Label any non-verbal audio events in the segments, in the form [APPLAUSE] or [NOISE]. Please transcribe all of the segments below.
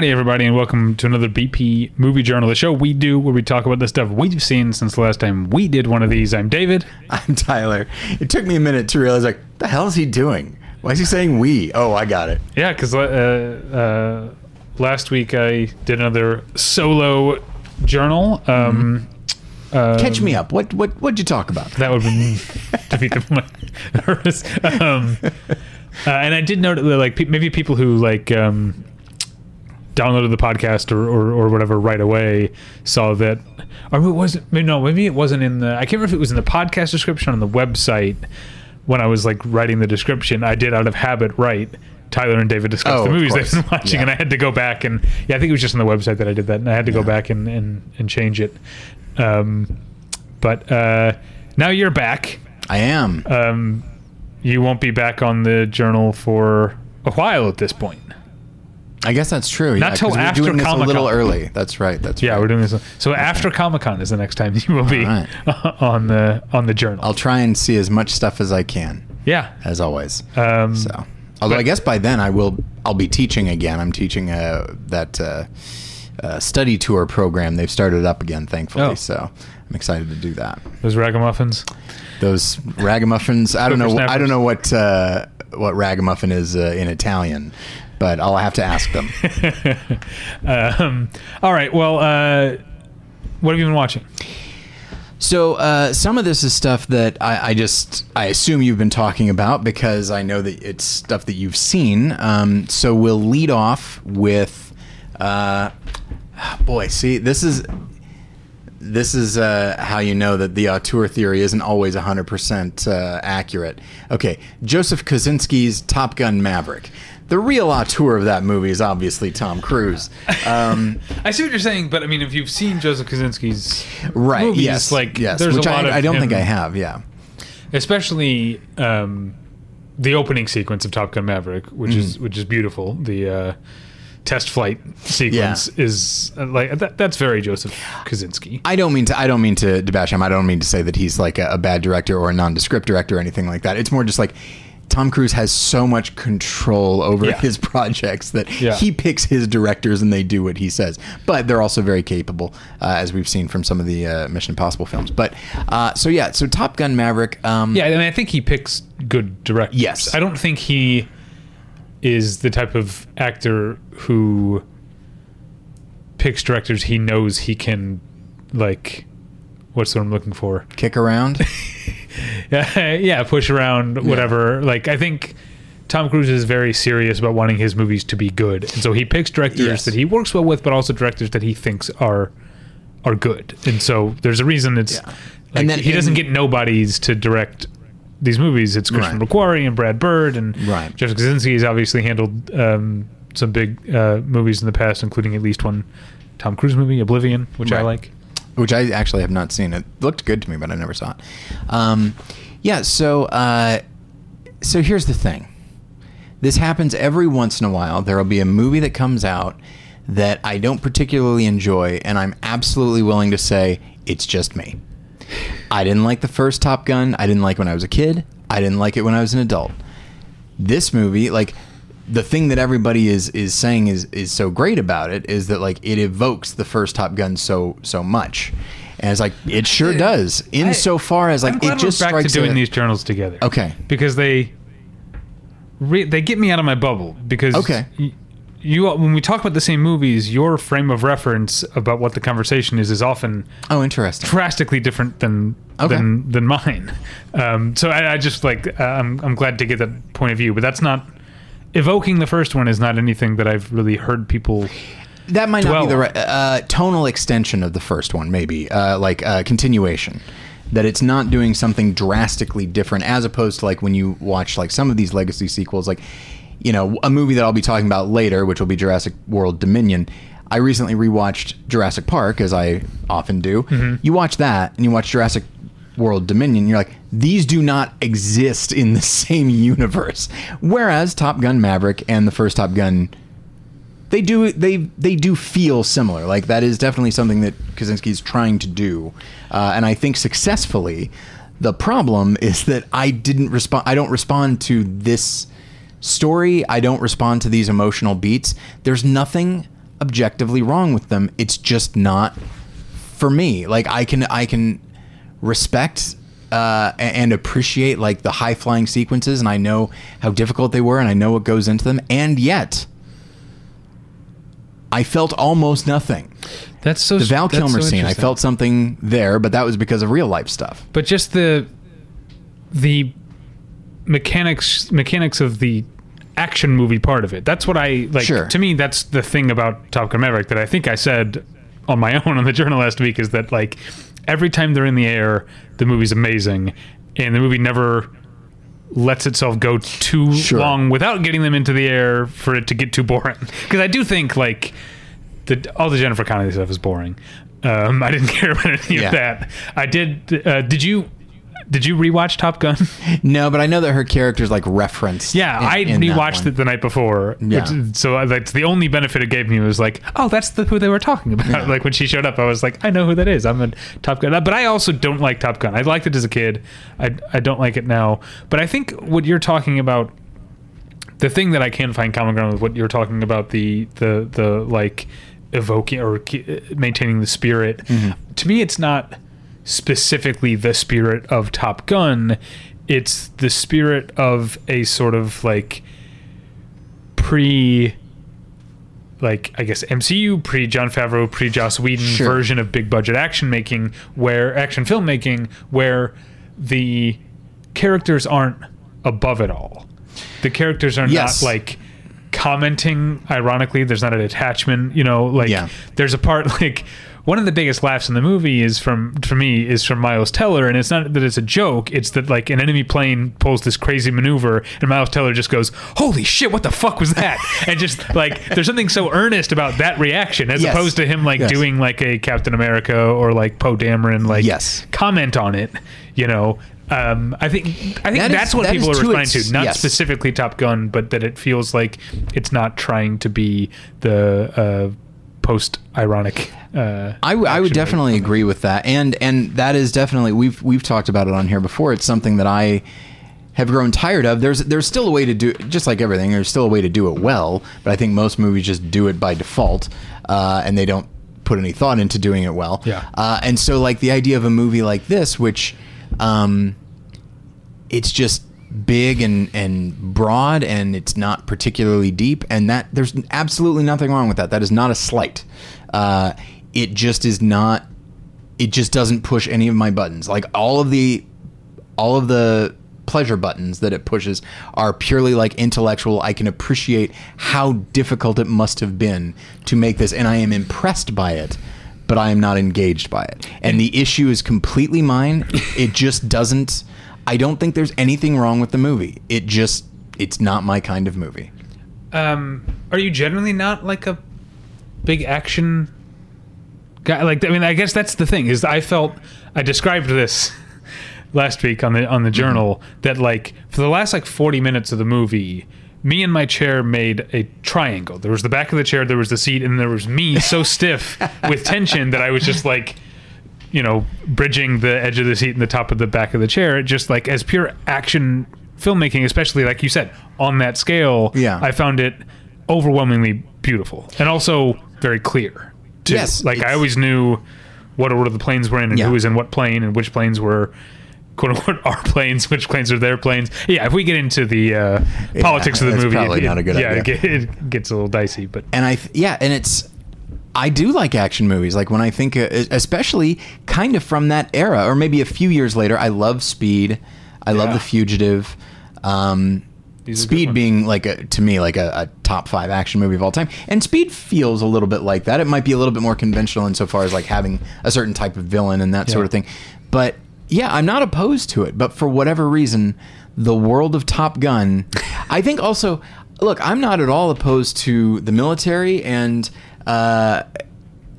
Howdy, everybody, and welcome to another BP Movie Journal, the show we do where we talk about the stuff we've seen since the last time we did one of these. I'm David. [LAUGHS] I'm Tyler. It took me a minute to realize, like, the hell is he doing? Why is he saying we? Oh, I got it. Yeah, because uh, uh, last week I did another solo journal. Um, Catch me up. What what what'd you talk about? that would [LAUGHS] defeat the point. [LAUGHS] um, uh, and I did note that, like, pe- maybe people who like um, downloaded the podcast or, or, or whatever right away saw that, or it wasn't. maybe- No, maybe it wasn't in the. I can't remember if it was in the podcast description on the website when I was like writing the description. I did out of habit write. Tyler and David discussed Oh, the movies they've been watching, Yeah. and I had to go back and yeah, I think it was just on the website that I did that, and I had to go back and, and, and change it. Um, but uh, now you're back I am. um, you won't be back on the journal for a while at this point. I guess that's true. Not yeah, till after doing this a little early. That's right. That's Yeah, right. we're doing this. So after Comic Con is the next time you will be All [LAUGHS] on the on the journal. I'll try and see as much stuff as I can, yeah. as always. Um, so, although I guess by then I will. I'll be teaching again. I'm teaching uh, that uh, uh, study tour program. They've started up again, thankfully. Oh. So I'm excited to do that. those ragamuffins. Those ragamuffins. I don't know. I don't know what uh, what ragamuffin is uh, in Italian, but I'll have to ask them. [LAUGHS] Um, all right. Well, uh, what have you been watching? So uh, some of this is stuff that I, I just I assume you've been talking about because I know that it's stuff that you've seen. Um, so we'll lead off with, uh, [SIGHS] boy, see this is this is uh, how you know that the auteur theory isn't always 100% uh, accurate. Okay, Joseph Kosinski's Top Gun Maverick. The real auteur of that movie is obviously Tom Cruise. Um, [LAUGHS] I see what you're saying, but I mean, if you've seen Joseph Kosinski's right? movies, yes. like yes. there's Which a lot I, of I don't think I have. Yeah. especially um, the opening sequence of Top Gun Maverick, which is Mm. which is beautiful. The uh, test flight sequence is uh, like that, that's very Joseph Kosinski. I don't mean to. I don't mean to, to bash him. I don't mean to say that he's like a, a bad director or a nondescript director or anything like that. It's more just like Tom Cruise has so much control over Yeah. his projects that Yeah. he picks his directors and they do what he says. But they're also very capable, uh, as we've seen from some of the uh, Mission Impossible films. But uh, so yeah, so Top Gun Maverick. Um, Yeah, and I think he picks good directors. Yes. I don't think he is the type of actor who picks directors he knows he can like what's what I'm looking for. kick around. [LAUGHS] Yeah, [LAUGHS] yeah, push around whatever. Like I think Tom Cruise is very serious about wanting his movies to be good. And so he picks directors Yes. that he works well with but also directors that he thinks are are good. And so there's a reason it's Yeah. like And then he doesn't get nobodies to direct these movies. It's Christopher Right. McQuarrie and Brad Bird and Right. Jeff Kosinski has obviously handled um, some big uh, movies in the past, including at least one Tom Cruise movie, Oblivion, which I like. which I actually have not seen. It looked good to me, but I never saw it. Um, yeah, so uh, so here's the thing. This happens every once in a while. There will be a movie that comes out that I don't particularly enjoy, and I'm absolutely willing to say it's just me. I didn't like the first Top Gun. I didn't like when I was a kid. I didn't like it when I was an adult. This movie, like the thing that everybody is is saying is is so great about it is that like it evokes the first Top Gun so so much, and it's like it sure does. Insofar as like I'm glad it just we're back to strikes doing a- these journals together. Okay. because they re- they get me out of my bubble because Okay. y- you when we talk about the same movies, your frame of reference about what the conversation is is often Oh, interesting. drastically different than Okay. than than mine. Um, so I, I just like uh, I'm I'm glad to get that point of view, but that's not evoking the first one is not anything that I've really heard people. That might not be the right uh, tonal extension of the first one, maybe uh, like uh, continuation. That it's not doing something drastically different, as opposed to like when you watch like some of these legacy sequels, like you know a movie that I'll be talking about later, which will be Jurassic World Dominion. I recently rewatched Jurassic Park, as I often do. You watch that, and you watch Jurassic World Dominion, you're like, these do not exist in the [LAUGHS] same universe. Whereas Top Gun Maverick and the first Top Gun they do they they do feel similar. Like that is definitely something that Kosinski's trying to do, uh, and I think successfully. The problem [LAUGHS] is that I didn't respond. I don't respond to this story. I don't respond to these emotional beats. There's nothing objectively wrong with them. It's just not for me. Like I can I can respect uh, and appreciate like the high flying sequences, and I know how difficult they were, and I know what goes into them, and yet. I felt almost nothing. That's so The Val Kilmer so scene, I felt something there, but that was because of real life stuff. but just the the mechanics mechanics of the action movie part of it. That's what I like. Sure. To me, that's the thing about Top Gun Maverick that I think I said on my [LAUGHS] own on the journal last week is that like every time they're in the air, the movie's amazing, and the movie never lets itself go too Sure. long without getting them into the air for it to get too boring. [LAUGHS] Because I do think like the all the Jennifer Connelly stuff is boring. Um, I didn't [LAUGHS] care about any Yeah. of that. I did. Uh, did you? Did you rewatch Top Gun? [LAUGHS] No, but I know that her character's like referenced. Yeah, in- I in rewatched it the night before. Yeah. Which, so uh, that's the only benefit it gave me was like, oh, that's the, who they were talking about. Like when she showed up, I was like, I know who that is. I'm a Top Gun. But I also don't like Top Gun. I liked it as a kid. I I don't like it now. But I think what you're talking about, the thing that I can find common ground with what you're talking about, the the the like evoking or uh, maintaining the spirit. Mm-hmm. To me, it's not specifically the spirit of Top Gun. It's the spirit of a sort of like pre like I guess MCU pre Jon Favreau pre Joss Whedon Sure. version of big budget action making where action filmmaking where the characters aren't above it all. The characters are Yes. not like commenting ironically there's not an attachment you know like Yeah. there's a part [LAUGHS] like one of the biggest laughs in the movie is from for me is from Miles Teller and it's not that it's a joke it's that like an enemy plane pulls this crazy maneuver and Miles Teller just goes holy shit what the fuck was that [LAUGHS] and just like there's something so earnest about that reaction as Yes. opposed to him like Yes. doing like a Captain America or like Poe Dameron like Yes. comment on it you know um, I think I think That is- that's what that people are responding its- to, not yes. specifically Top Gun, but that it feels like it's not trying to be the uh, post ironic. Uh, I, w- I would definitely agree with that, and and that is definitely we've we've talked about it on here before. It's something that I have grown tired of. There's there's still a way to do just like everything. There's still a way to do it well, but I think most movies just do it by default, uh, and they don't put any thought into doing it well. Yeah. Uh, and so like the idea of a movie like this, which um, it's just big and and broad and it's not particularly deep and that there's absolutely nothing wrong with that. That is not a slight. Uh, it just is not it just doesn't push any of my buttons. Like all of the all of the pleasure buttons that it pushes are purely like intellectual. I can appreciate how difficult it must have been to make this and i am impressed by it but i am not engaged by it. And the issue is completely mine. It just doesn't i don't think there's anything wrong with the movie. It just it's not my kind of movie. Um, are you generally not like a big action guy? Like, I mean, I guess that's the thing is I felt I described this [LAUGHS] last week on the on the journal that like for the last like 40 minutes of the movie me and my chair made a triangle. There was the back of the chair there was the seat and there was me so stiff [LAUGHS] with tension that i was just like you know bridging the edge of the seat and the top of the back of the chair just like as pure action filmmaking especially like you said on that scale Yeah. i found it overwhelmingly beautiful and also very clear too. Yes, like i always knew what order the planes were in and Yeah. who was in what plane and which planes were quote unquote [LAUGHS] our planes, which planes are their planes. Yeah, if we get into the uh, politics of the movie, probably it, not a good yeah, idea. it, it gets a little dicey. But and I th- yeah, and it's I do like action movies. Like when I think, uh, especially kind of from that era, or maybe a few years later. I love Speed. I love The Fugitive. Um, These are good Speed being like a, to me like a, a top five action movie of all time, and Speed feels a little bit like that. It might be a little bit more conventional insofar as like having a certain type of villain and that sort of thing. But yeah, I'm not opposed to it. But for whatever reason, the world of Top Gun, [LAUGHS] I think also, look, I'm not at all opposed to the military and uh,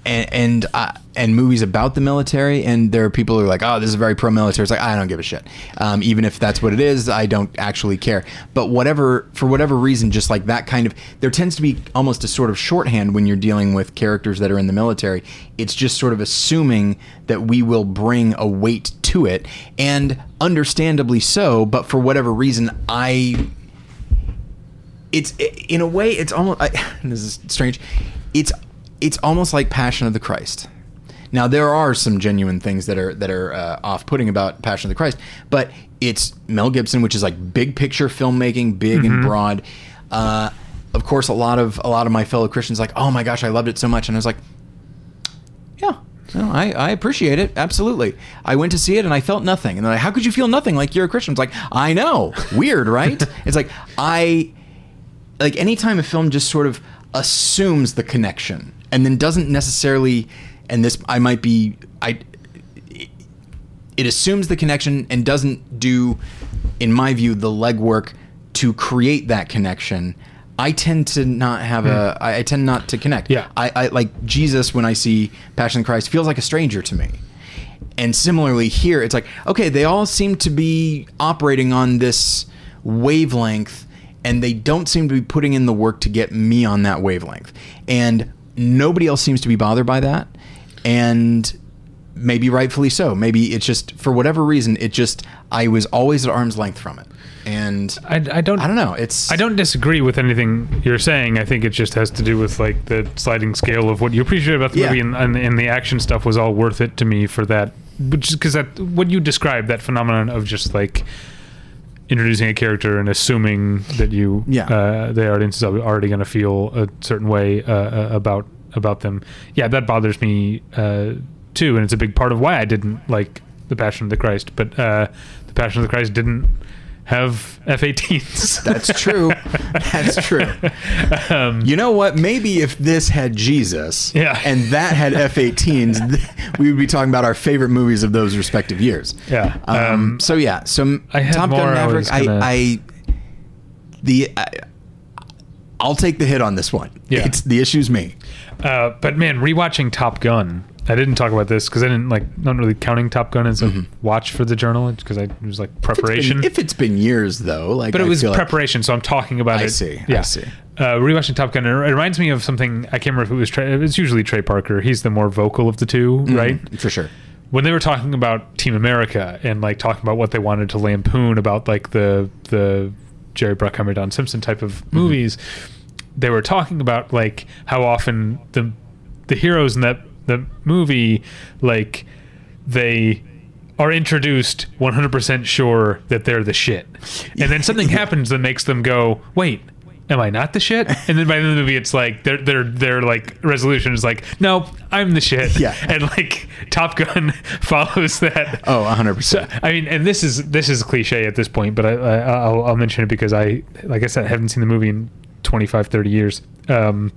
and and, uh, and movies about the military. And there are people who are like, oh, this is very pro-military. It's like I don't give a shit. Um, even if that's what it is, I don't actually care. But whatever, for whatever reason, just like that kind of, there tends to be almost a sort of shorthand when you're dealing with characters that are in the military. It's just sort of assuming that we will bring a weight to it, and understandably so. But for whatever reason, I it's in a way it's almost I, [LAUGHS] this is strange. It's it's almost like Passion of the Christ. Now there are some genuine things that are that are uh, off-putting about Passion of the Christ, but it's Mel Gibson, which is like big picture filmmaking, big and broad. Uh, of course, a lot of a lot of my fellow Christians like, oh my gosh, I loved it so much, and I was like, yeah, no, I, I appreciate it. Absolutely. I went to see it and I felt nothing. And they're like, how could you feel nothing? Like you're a Christian. It's like, I know. Weird, right? [LAUGHS] it's like, I, like anytime a film just sort of assumes the connection and then doesn't necessarily, and this, I might be, I, it assumes the connection and doesn't do, in my view, the legwork to create that connection. I tend to not have a. Hmm. I I tend not to connect. Yeah. I, I like Jesus when I see Passion of Christ feels like a stranger to me. And similarly here, it's like okay, they all seem to be operating on this wavelength, and they don't seem to be putting in the work to get me on that wavelength. And nobody else seems to be bothered by that. And maybe rightfully so. Maybe it's just for whatever reason, it just I was always at arm's length from it. And I, I don't I don't know. It's I don't disagree with anything you're saying. I think it just has to do with like the sliding scale of what you appreciate about the Yeah. movie, and, and, and the action stuff was all worth it to me for that. Because that what you described that phenomenon of just like introducing a character and assuming that you Yeah. uh, the audience is already going to feel a certain way uh, uh, about about them. Yeah, that bothers me uh, too, and it's a big part of why I didn't like the Passion of the Christ. But uh, the Passion of the Christ didn't have F-18s. [LAUGHS] That's true. That's true. [LAUGHS] um, You know what? Maybe if this had Jesus Yeah. and that had F-18s, th- [LAUGHS] we would be talking about our favorite movies of those respective years. Yeah. Um, Um, so yeah. So I Top Gun Maverick, I, gonna... I, I, the, I, I'll take the hit on this one. Yeah. It's the issue's me. Uh, but man, rewatching Top Gun, I didn't talk about this because I didn't like not really counting Top Gun as a watch for the journal because I it was like If it's been- preparation. If it's been years though, like but it I was feel like- preparation, so I'm talking about I it. I see, I Yeah. see. Uh, rewatching Top Gun, it it reminds me of something I can't remember if it was Trey. It's usually Trey Parker. He's the more vocal of the 2 Mm-hmm. right? for sure. when they were talking about Team America and like talking about what they wanted to lampoon about like the the Jerry Bruckheimer Don Simpson type of Mm-hmm. movies, they were talking about like how often the the heroes in that the movie like they are introduced 100% sure that they're the shit. And then something [LAUGHS] happens that makes them go, "Wait, am I not the shit?" And then by the end of the movie it's like their their their like resolution is like, "No, I'm the shit." Yeah. [LAUGHS] And like Top Gun [LAUGHS] follows that. Oh, 100%. I mean, and this is this is cliche at this point, but I, I I'll, I'll mention it because I, like I said, I haven't seen the movie in 25, 30 years. Um,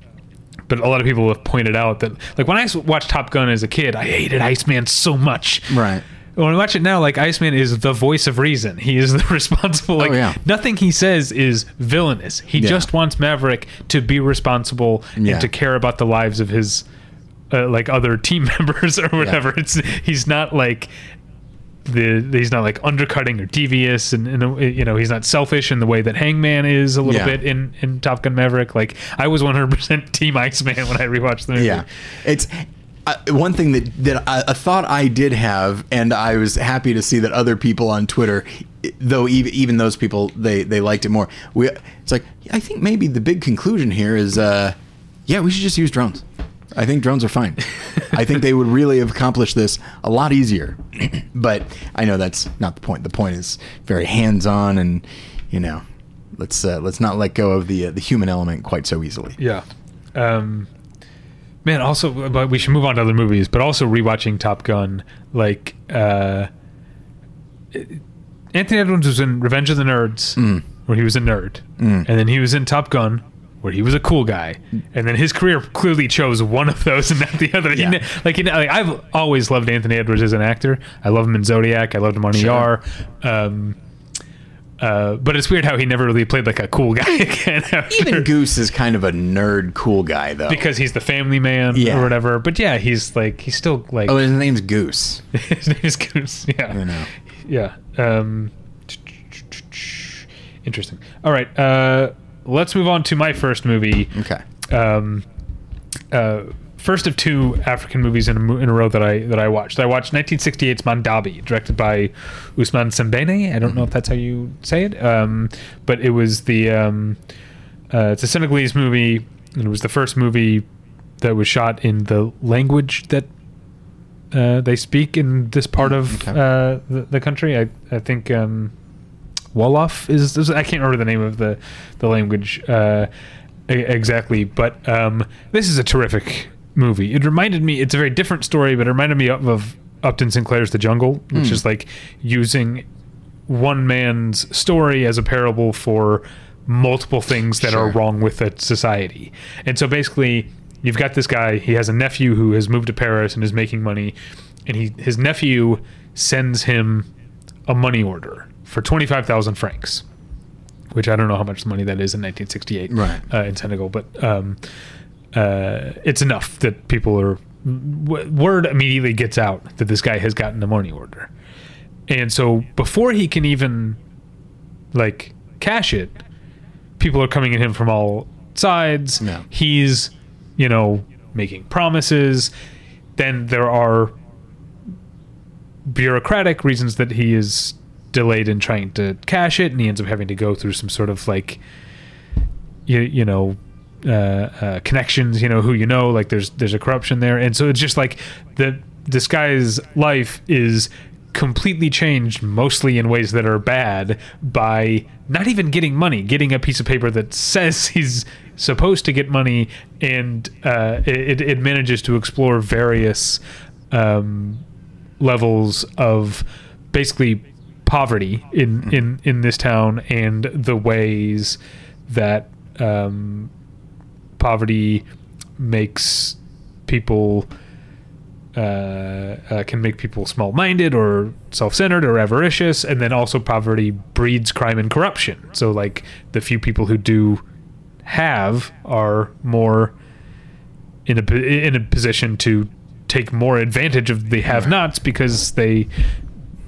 but a lot of people have pointed out that, like, when I watched Top Gun as a kid, I hated Iceman so much. Right. When I watch it now, like Iceman is the voice of reason. He is the [LAUGHS] responsible. Like yeah. nothing he says is villainous. He Yeah. just wants Maverick to be responsible Yeah. and to care about the lives of his uh, like other team [LAUGHS] members or whatever. It's he's not like the he's not like undercutting or devious and, and you know he's not selfish in the way that Hangman is a little Yeah. bit in in Top Gun Maverick. Like I was 100% [LAUGHS] Team Iceman when I rewatched the movie. Yeah, it's uh, one thing that that I, a thought I did have, and I was happy to see that other people on Twitter, though even even those people they they liked it more. We it's like I think maybe the big conclusion here is, uh, yeah, we should just use drones. I think drones are fine. I think they would really have accomplished this a lot easier. [CLEARS THROAT] but I know that's not the point. The point is very hands-on, and you know, let's uh, let's not let go of the uh, the human element quite so easily. Yeah. Um, man, also, but we should move on to other movies. But also rewatching Top Gun, like uh, Anthony Edwards was in Revenge of the Nerds, where he was a nerd, and then he was in Top Gun. Where he was a cool guy, and then his career clearly chose one of those and not the other. Yeah. ne- like, you know, like I've always loved Anthony Edwards as an actor. I love him in Zodiac. I loved him on Sure. ER. Um, uh, but it's weird how he never really played like a cool [LAUGHS] guy again. after- Even [LAUGHS] Goose is kind of a nerd, cool guy, though. because he's the family man Yeah. or whatever. But yeah, he's like he's still like oh, his name's Goose. [LAUGHS] his name is Goose. Yeah, You know. yeah. Um, [TSK] interesting. All right, uh, let's move on to my first movie. Okay. Um, uh, first of two African movies in a, in a row that I that I watched. I watched 1968's Mandabi, directed by Ousmane Sembene. I don't know if that's how you say it, um, but it was the um, uh, it's a Senegalese movie, and it was the first movie that was shot in the language that uh, they speak in this part of okay. uh, the, the country. I I think um, Wolof is, is I can't remember the name of the the language uh, exactly, but um, this is a terrific movie. It reminded me. It's a very different story, but it reminded me of, of Upton Sinclair's The Jungle, which is like using one man's story as a parable for multiple things that are wrong with a society. And so basically, you've got this guy. He has a nephew who has moved to Paris and is making money, and he his nephew sends him a money order for twenty five thousand francs, which I don't know how much money that is in nineteen sixty eight Right. uh, in Senegal, but um, uh, it's enough that people are w- word immediately gets out that this guy has gotten a money order, and so before he can even like cash it, people are coming at him from all sides. Yeah. He's, you know, making promises. Then there are bureaucratic reasons that he is delayed in trying to cash it, and he ends up having to go through some sort of like, you, you know, uh, uh, connections. You know who you know. Like there's there's a corruption there, and so it's just like the this guy's life is completely changed mostly in ways that are bad by not even getting money getting a piece of paper that says [LAUGHS] he's supposed to get money and uh, it, it manages to explore various um, levels of basically poverty in in in this town and the ways that um, poverty makes people uh, uh, can make people small-minded or self-centered or avaricious, and then also poverty breeds crime and corruption. So, like the few people who do have are more in a in a position to take more advantage of the have-nots because they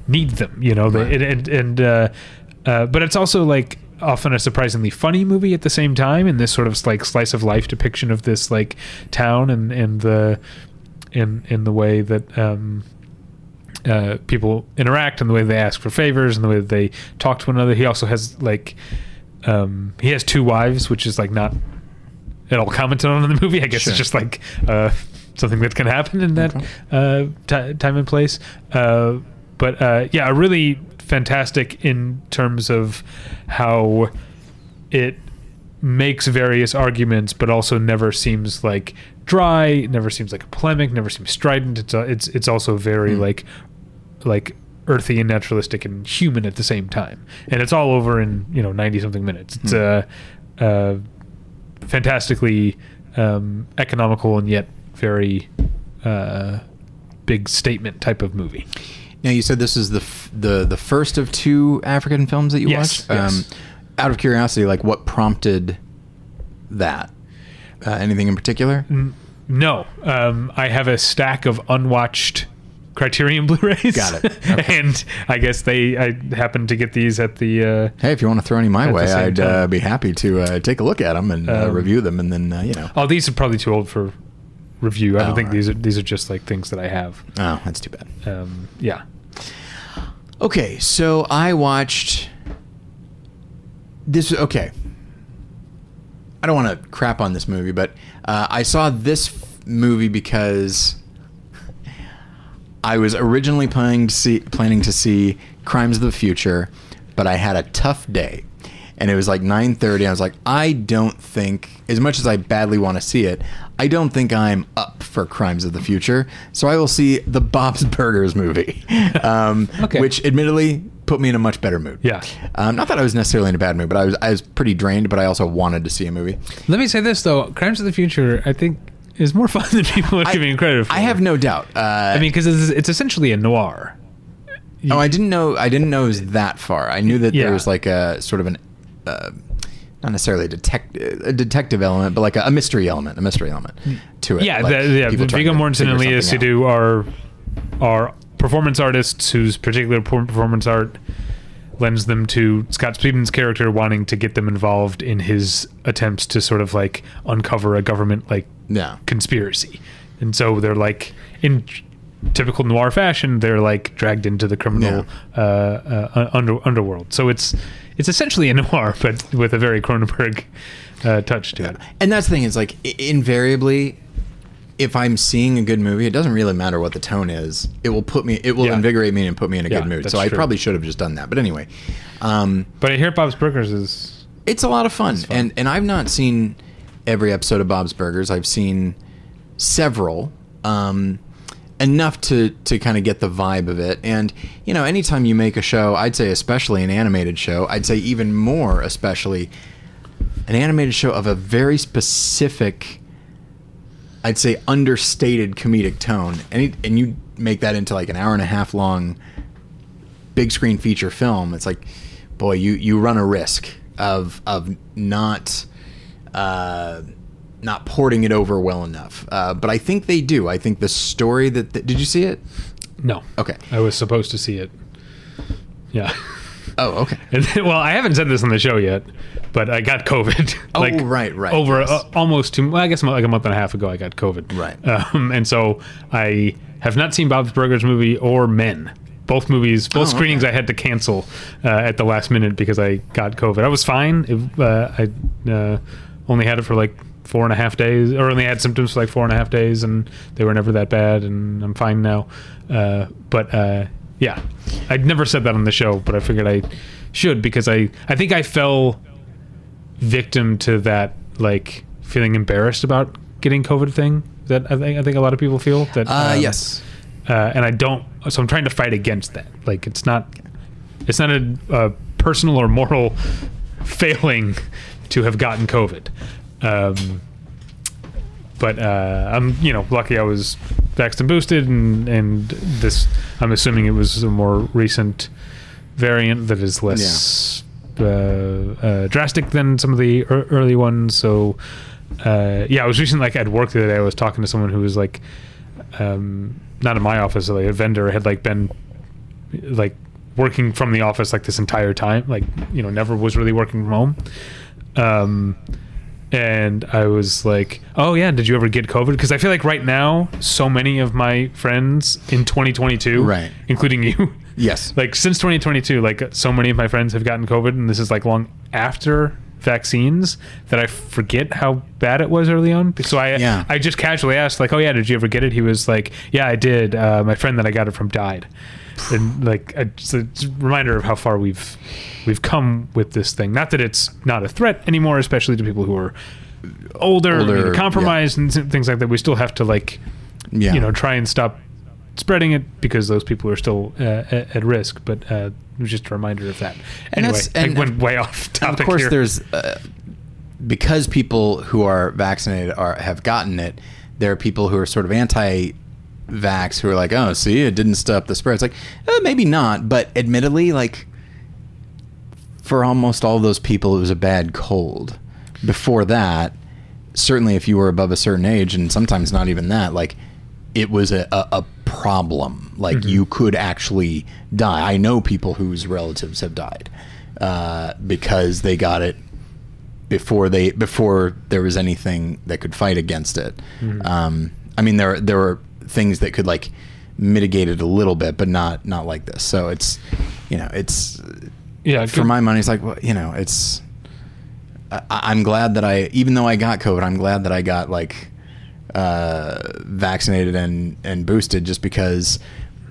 need them. You know, Right. they, and and, and uh, uh, but it's also like often a surprisingly funny movie at the same time in this sort of like slice of life depiction of this like town and and the in in the way that um, uh, people interact and the way they ask for favors and the way that they talk to one another. He also has like um, he has two wives, which is like not at all commented on in the movie. I guess Sure. it's just like uh, something that can happen in that uh, ti time and place. Uh, but uh, yeah, really fantastic in terms of how it makes various arguments, but also never seems like dry. Never seems like a polemic. Never seems strident. It's uh, it's it's also very like like earthy and naturalistic and human at the same time. And it's all over in you know ninety something minutes. It's a uh, uh, fantastically um, economical and yet very uh, big statement type of movie. Now you said this is the f- the the first of two African films that you Yes, watched. Um, yes. out of curiosity, like what prompted that? Uh, anything in particular? No, um, I have a stack of unwatched Criterion [LAUGHS] Blu-rays. Got it. Okay. [LAUGHS] and I guess they I happened to get these at the. Uh, Hey, if you want to throw any my way, I'd uh, be happy to uh, take a look at them and uh, Um, review them, and then uh, you know. oh, these are probably too old for review. I don't Oh, think alright. these are these are just like things that I have. Oh, that's too bad. Um, yeah. Okay, so I watched this. Okay, I don't want to crap on this movie, but uh, I saw this f- movie because I was originally planning to see planning to see Crimes of the Future, but I had a tough day, and it was like nine thirty. I was like, I don't think, as much as I badly want to see it, I don't think I'm up for Crimes of the Future. So I will see the [LAUGHS] Bob's Burgers movie, [LAUGHS] um, Okay. which admittedly put me in a much better mood. Yeah. Um, not that I was necessarily in a bad mood, but I was I was pretty drained. But I also wanted to see a movie. Let me say this though: Crimes of the Future, I think, is more [LAUGHS] fun than people are I- giving it credit for. I have no doubt. Uh, I mean, because it's, it's essentially a noir. Oh, I didn't know. I didn't know it was that far. I knew that Yeah. there was like a sort of an, uh, not necessarily a detect a detective element, but like a, a mystery element, a mystery element to it. Yeah, like the, yeah. Viggo Mortensen and Léa. Seydoux are are performance artists whose particular performance art lends them to Scott Speedman's character wanting to get them involved in his attempts to sort of like uncover a government like Yeah. conspiracy, and so they're like in typical noir fashion, they're like dragged into the criminal uh, uh, under, underworld. So it's it's essentially a noir, [LAUGHS] but with a very Cronenberg uh, touch to it. And that's the thing is like invariably, if I'm seeing a good movie, it doesn't really matter what the tone is. It will put me. It will Yeah. invigorate me and put me in a Yeah, good mood. So I probably should have just done that. But anyway, um, But I hear Bob's Burgers is it's a lot of fun. fun. And and I've not seen every episode of Bob's Burgers. I've seen several. Um, enough to to kind of get the vibe of it. And you know, anytime you make a show, I'd say especially an animated show, I'd say even more especially an animated show of a very specific I'd say understated comedic tone. And it, and you make that into like an hour and a half long big screen feature film, it's like boy, you you run a risk of of not uh, not porting it over well enough. Uh, but I think they do. I think the story that, that did you see it? no. Okay. I was supposed to see it. Yeah. Oh, okay. [LAUGHS] And then- well, I haven't said this on the show yet, but I got COVID. [LAUGHS] Oh, right, right, Over yes. uh, almost two. Well, I guess like a month and a half ago, I got COVID. Right. Um, and so I have not seen Bob's Burgers movie or Men. Both movies, both Oh, okay. screenings, I had to cancel uh, at the last minute because I got COVID. I was fine. It, uh, I uh, only had it for like four and a half days, or only had symptoms for like four and a half days, and they were never that bad, and I'm fine now. Uh, but uh, yeah, I'd never said that on the show, but I figured I should because I I think I fell victim to that like feeling embarrassed about getting COVID thing that I think I think a lot of people feel that. Uh, um, yes. uh, and I don't. So I'm trying to fight against that. Like it's not, it's not a, a personal or moral [LAUGHS] failing to have gotten COVID. Um, but uh, I'm, you know, lucky I was vaxxed and boosted, and and this. I'm assuming it was a more recent variant that is less uh, uh, drastic than some of the ear- early ones. So. Uh, yeah, I was recently like at work the other day. I was talking to someone who was like, um, not in my office, like a vendor had like been like working from the office like this entire time, like you know, never was really working from home. Um, and I was like, "Oh yeah, did you ever get COVID?" Because I feel like right now, so many of my friends in 2022, Right. including you, [LAUGHS] Yes. like since 2022, like so many of my friends have gotten COVID, and this is like long after vaccines that I forget how bad it was early on. So I Yeah. I just casually asked like, "Oh yeah, did you ever get it?" He was like, "Yeah, I did. Uh, my friend that I got it from died." And like a, it's a reminder of how far we've we've come with this thing. Not that it's not a threat anymore, especially to people who are older, Older, compromised, and things like that. We still have to like Yeah. you know try and stop spreading it because those people are still uh, at, at risk. But uh, it was just a reminder of that. And Anyway, that's- I and- went way [LAUGHS] off topic of course, here. there's uh, because people who are vaccinated are have gotten it. There are people who are sort of anti-vax who are like, "Oh, see, it didn't stop the spread." It's like, uh, maybe not, but admittedly, like for almost all those people, it was a bad cold. Before that, certainly, if you were above a certain age, and sometimes not even that, like it was a, a, a problem. Like you could actually die. I know people whose relatives have died uh, because they got it before they before there was anything that could fight against it. Um, I mean, there there were things that could like mitigate it a little bit, but not not like this. So it's you know it's yeah, for my money, it's like well, you know, it's. I, I'm glad that I, even though I got COVID, I'm glad that I got like uh, vaccinated and and boosted, just because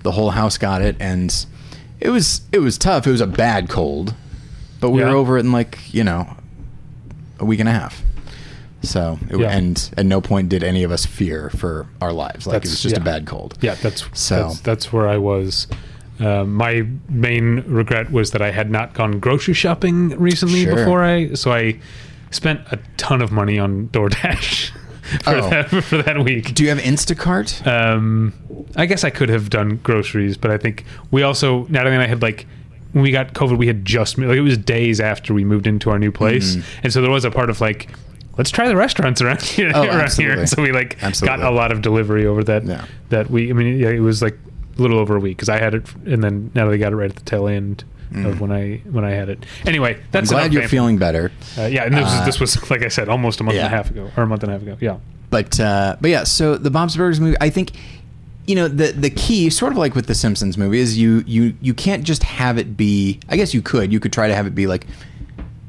the whole house got it, and it was it was tough. It was a bad cold, but we Yeah. were over it in like you know a week and a half. So it, Yeah. and at no point did any of us fear for our lives. Like it was just a bad cold. Yeah, that's So- that's, that's where I was. Uh, my main regret was that I had not gone grocery shopping recently Sure. before I. So I spent a ton of money on DoorDash [LAUGHS] for, Oh. that, for that week. Do you have Instacart? Um, I guess I could have done groceries, but I think we also Natalie and I had like when we got COVID, we had just like it was days after we moved into our new place, and so there was a part of like. Let's try the restaurants around [LAUGHS] here. Oh, around here. absolutely. And so we like Absolutely. got a lot of delivery over that Yeah. that week. I mean, yeah, it was like a little over a week because I had it, and then now Natalie got it right at the tail end of when I when I had it. Anyway, Mm. I'm that's glad you're banter. feeling better. Uh, yeah, and this, Uh, was, this was like I said, almost a month and a half ago, or a month and a half ago. Yeah. But uh, but yeah, so the Bob's Burgers movie, I think, you know, the the key, sort of like with the Simpsons movie, is you you you can't just have it be. I guess you could. You could try to have it be like,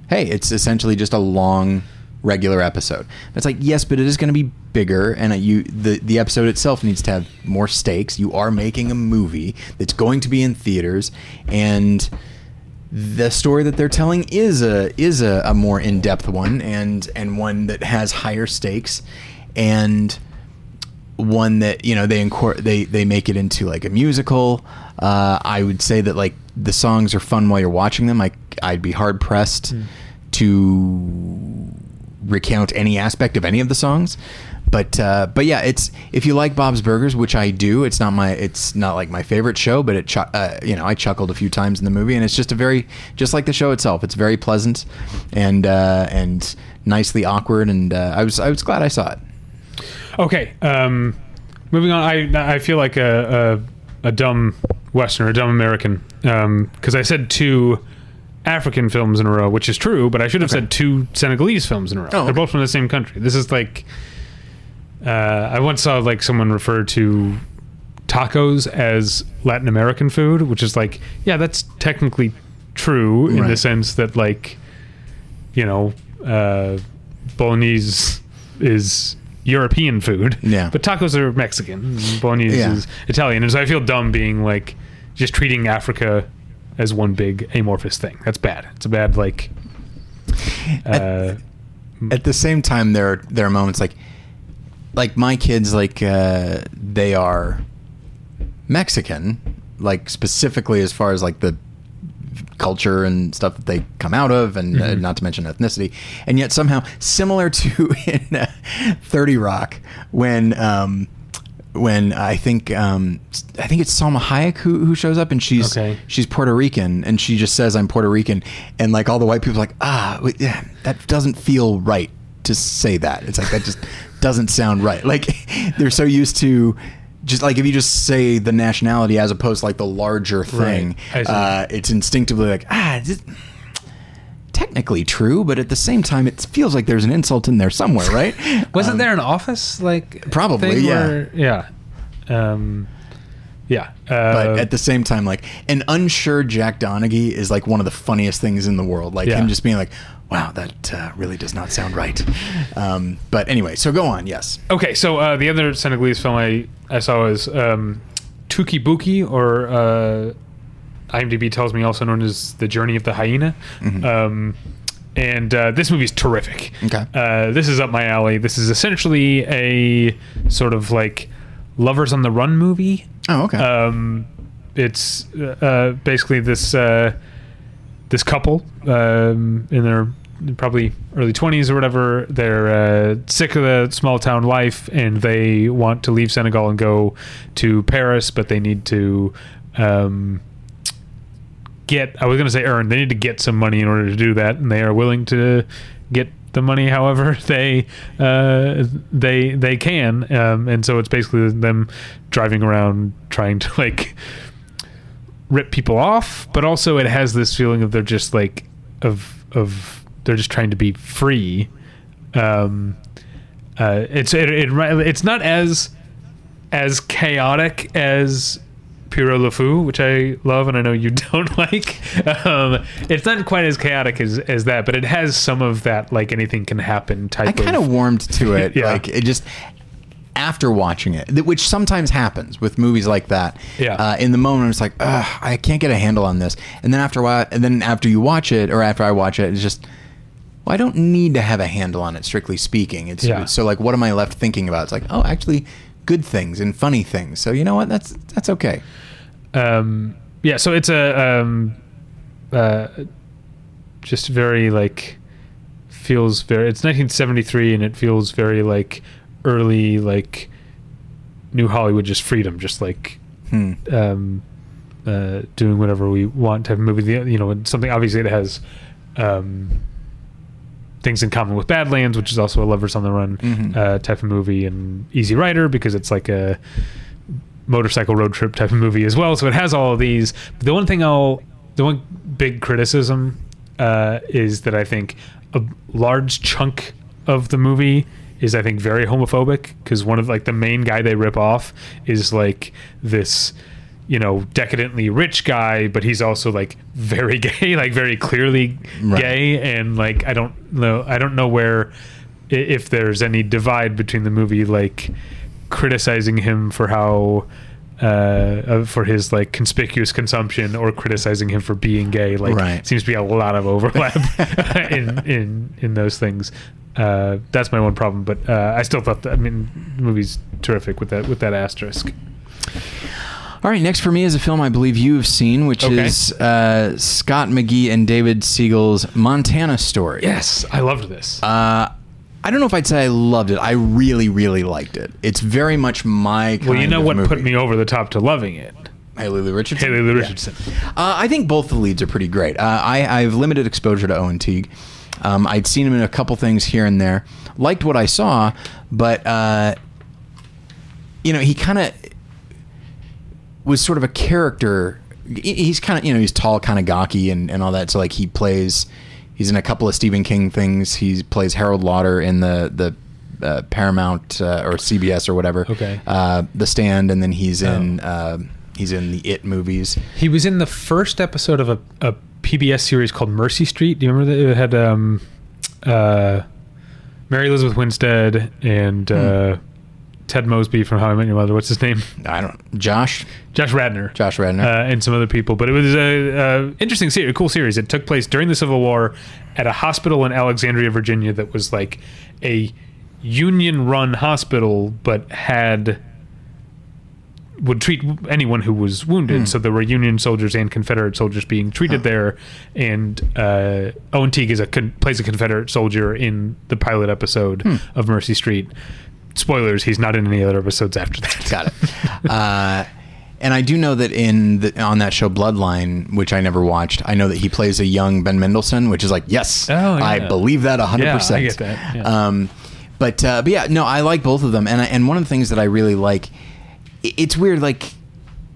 hey, it's essentially just a long regular episode. It's like yes, but it is going to be bigger, and you the the episode itself needs to have more stakes. You are making a movie that's going to be in theaters, and the story that they're telling is a is a, a more in depth one, and and one that has higher stakes, and one that you know they incor- they they make it into like a musical. Uh, I would say that like the songs are fun while you're watching them. Like I'd be hard pressed to recount any aspect of any of the songs. But uh, but yeah, it's if you like Bob's Burgers, which I do. It's not my it's not like my favorite show, but it chu- uh, you know I chuckled a few times in the movie, and it's just a very just like the show itself. It's very pleasant and uh, and nicely awkward, and uh, I was I was glad I saw it. Okay. Um, moving on. I I feel like a a, a dumb Westerner, a dumb American, because I said two African films in a row, which is true, but I should have Okay. said two Senegalese films in a row. Oh, They're both from the same country. This is like. Uh, I once saw like someone refer to tacos as Latin American food, which is like, yeah, that's technically true in the sense that like, you know, uh, bolognese is European food, Yeah. but tacos are Mexican, bolognese Yeah. is Italian, and so I feel dumb being like just treating Africa as one big amorphous thing. That's bad. It's a bad like. Uh, at the same time there are there are moments like like my kids like uh they are mexican like specifically as far as like the culture and stuff that they come out of and uh, Mhm. not to mention ethnicity and yet somehow similar to [LAUGHS] in uh, 30 rock when um when I think um, I think it's Salma Hayek who, who shows up and she's Okay. she's Puerto Rican and she just says I'm Puerto Rican and like all the white people are like ah wait, yeah, that doesn't feel right to say that it's like that just [LAUGHS] doesn't sound right like [LAUGHS] they're so used to just like if you just say the nationality as opposed to like the larger thing see. uh, it's instinctively like ah technically true but at the same time it feels like there's an insult in there somewhere right [LAUGHS] Wasn't Um, there an office like Probably, yeah. where- yeah, um, yeah. Uh, but at the same time, like an unsure Jack Donaghy is like one of the funniest things in the world. Like Yeah. him just being like, "Wow, that uh, really does not sound right." Um, but anyway, so go on. Yes. okay, so uh, the other Senegalese film I I saw was um, Touki Bouki, or uh, IMDb tells me also known as The Journey of the Hyena. Um, and uh, this movie's terrific. Okay. Uh, this is up my alley. This is essentially a sort of like lovers on the run movie. Oh, okay. Um, it's uh, basically this uh, this couple um, in their probably early 20s or whatever. They're uh, sick of the small town life and they want to leave Senegal and go to Paris, but they need to um, get. I was going to say earn. They need to get some money in order to do that, and they are willing to get the money [LAUGHS] however they uh, they they can. Um, and so it's basically them driving around trying to [LAUGHS] like rip people off, but also it has this feeling of they're just like of of they're just trying to be free. Um, uh, it's it, it it's not as as chaotic as Pierrot Le Fou, which I love and I know you [LAUGHS] don't like. Um, it's not quite as chaotic as, as that, but it has some of that like anything can happen type I kind of warmed to [LAUGHS] it. Yeah. Like it just after watching it, which sometimes happens with movies like that. Yeah. Uh, in the moment, it's like, Ugh, I can't get a handle on this, and then after a while, and then after you watch it, or after I watch it, it's just. Well, I don't need to have a handle on it, strictly speaking. It's Yeah. so like, what am I left thinking about? It's like, oh, actually, good things and funny things. So you know what? That's that's okay. um, yeah so it's a um, uh, just very like feels very it's 1973 and it feels very like early like new hollywood just freedom just like Hmm. um, uh, doing whatever we want type of movie you know something obviously that has um, things in common with badlands which is also a lovers on the run Mhm. uh, type of movie and easy rider because it's like a motorcycle road trip type of movie as well. So it has all of these. But The one thing I'll, the one big criticism uh, is that I think a large chunk of the movie is I think very homophobic because one of like the main guy they rip off is like this you know decadently rich guy, but he's also like very [LAUGHS] gay, like very clearly Right. gay, and like I don't know, I don't know where if there's any divide between the movie like criticizing him for how uh, uh, for his like conspicuous consumption or criticizing him for being gay like Right. seems to be a lot of overlap [LAUGHS] [LAUGHS] in in in those things uh, that's my one problem but uh, I still thought that I mean the movie's terrific with that with that asterisk All right, next for me is a film I believe you have seen, which Okay. is uh, Scott McGehee and David Siegel's Montana Story. yes I loved this Uh, I don't know if I'd say I loved it. I really, really liked it. It's very much my kind well you know what movie. put me over the top to loving it Haley Lou Richardson. Haley Lou Yeah. Richardson Uh, I think both the leads are pretty great. Uh, I, I have limited exposure to Owen Teague. Um, I'd seen him in a couple things here and there. Liked what I saw, but uh, you know, he kind of was sort of a character. He's kind of you know he's tall, kind of gawky, and, and all that. So like he plays. He's in a couple of Stephen King things. He plays Harold Lauder in the the uh, Paramount uh, or CBS or whatever. Okay. Uh, the Stand, and then he's in uh, he's in the It movies. He was in the first episode of a, a PBS series called Mercy Street. Do you remember that it had um, uh, Mary Elizabeth Winstead and uh, Ted Mosby from How I Met Your Mother? What's his name? I don't. Josh. Josh Radnor. Josh Radnor. Uh, and some other people, but it was a, a interesting series, a cool series. It took place during the Civil War at a hospital in Alexandria, Virginia, that was like a Union-run hospital, but had would treat anyone who was wounded. So there were Union soldiers and Confederate soldiers being treated there, and uh, Owen Teague is a con- plays a Confederate soldier in the pilot episode of Mercy Street. Spoilers: He's not in any other episodes after that. [LAUGHS] Got it. uh, and I do know that in the, on that show Bloodline, which I never watched, I know that he plays a young Ben Mendelsohn, which is like, yes, Oh, yeah. I believe that 100%. Yeah, I get that, yeah. Um, but uh, but yeah, no, I like both of them, and I, and one of the things that I really like, it's weird, like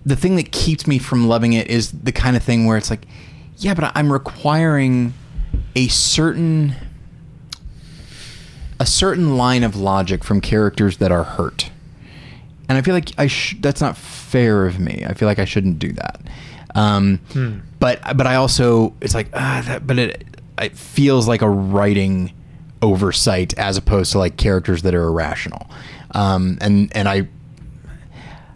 the thing that keeps me from loving it is the kind of thing where it's like, yeah, but I'm requiring a certain a certain line of logic from characters that are hurt. And I feel like I sh- that's not fair of me. I feel like I shouldn't do that. Um, But but I also it's like ah, that, but it it feels like a writing oversight as opposed to like characters that are irrational. Um, and and I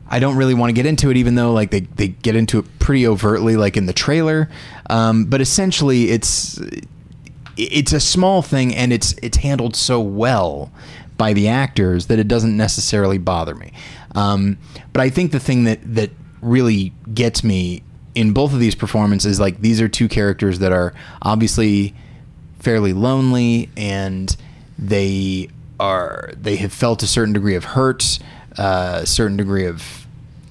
I don't really want to get into it, even though like they, they get into it pretty overtly, like in the trailer. Um, but essentially, it's it's a small thing, and it's it's handled so well by the actors that it doesn't necessarily bother me. Um, but I think the thing that that really gets me in both of these performances, like these are two characters that are obviously fairly lonely and they are they have felt a certain degree of hurt uh, a certain degree of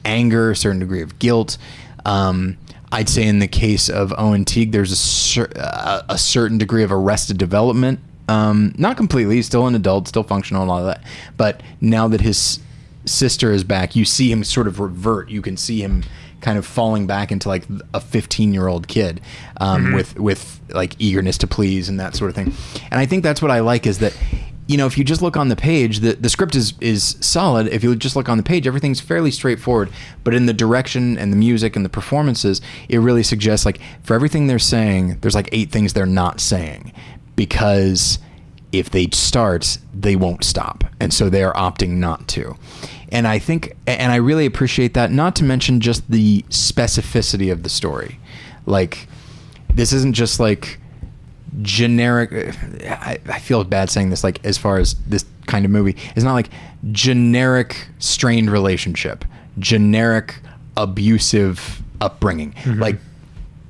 anger a certain degree of guilt um, I'd say in the case of Owen Teague there's a, cer- a, a certain degree of arrested development. Um, not completely he's still an adult still functional and all that but now that his sister is back you see him sort of revert. You can see him kind of falling back into like a 15 year old kid um, with with like eagerness to please and that sort of thing. And i think that's what i like is that you know if you just look on the page the, the script is is solid if you just look on the page everything's fairly straightforward but in the direction and the music and the performances it really suggests like for everything they're saying there's like eight things they're not saying because if they start, they won't stop. And so they are opting not to. And I think, and I really appreciate that, not to mention just the specificity of the story. Like, this isn't just like generic. I, I feel bad saying this, like, as far as this kind of movie. It's not like generic strained relationship, generic abusive upbringing. Like,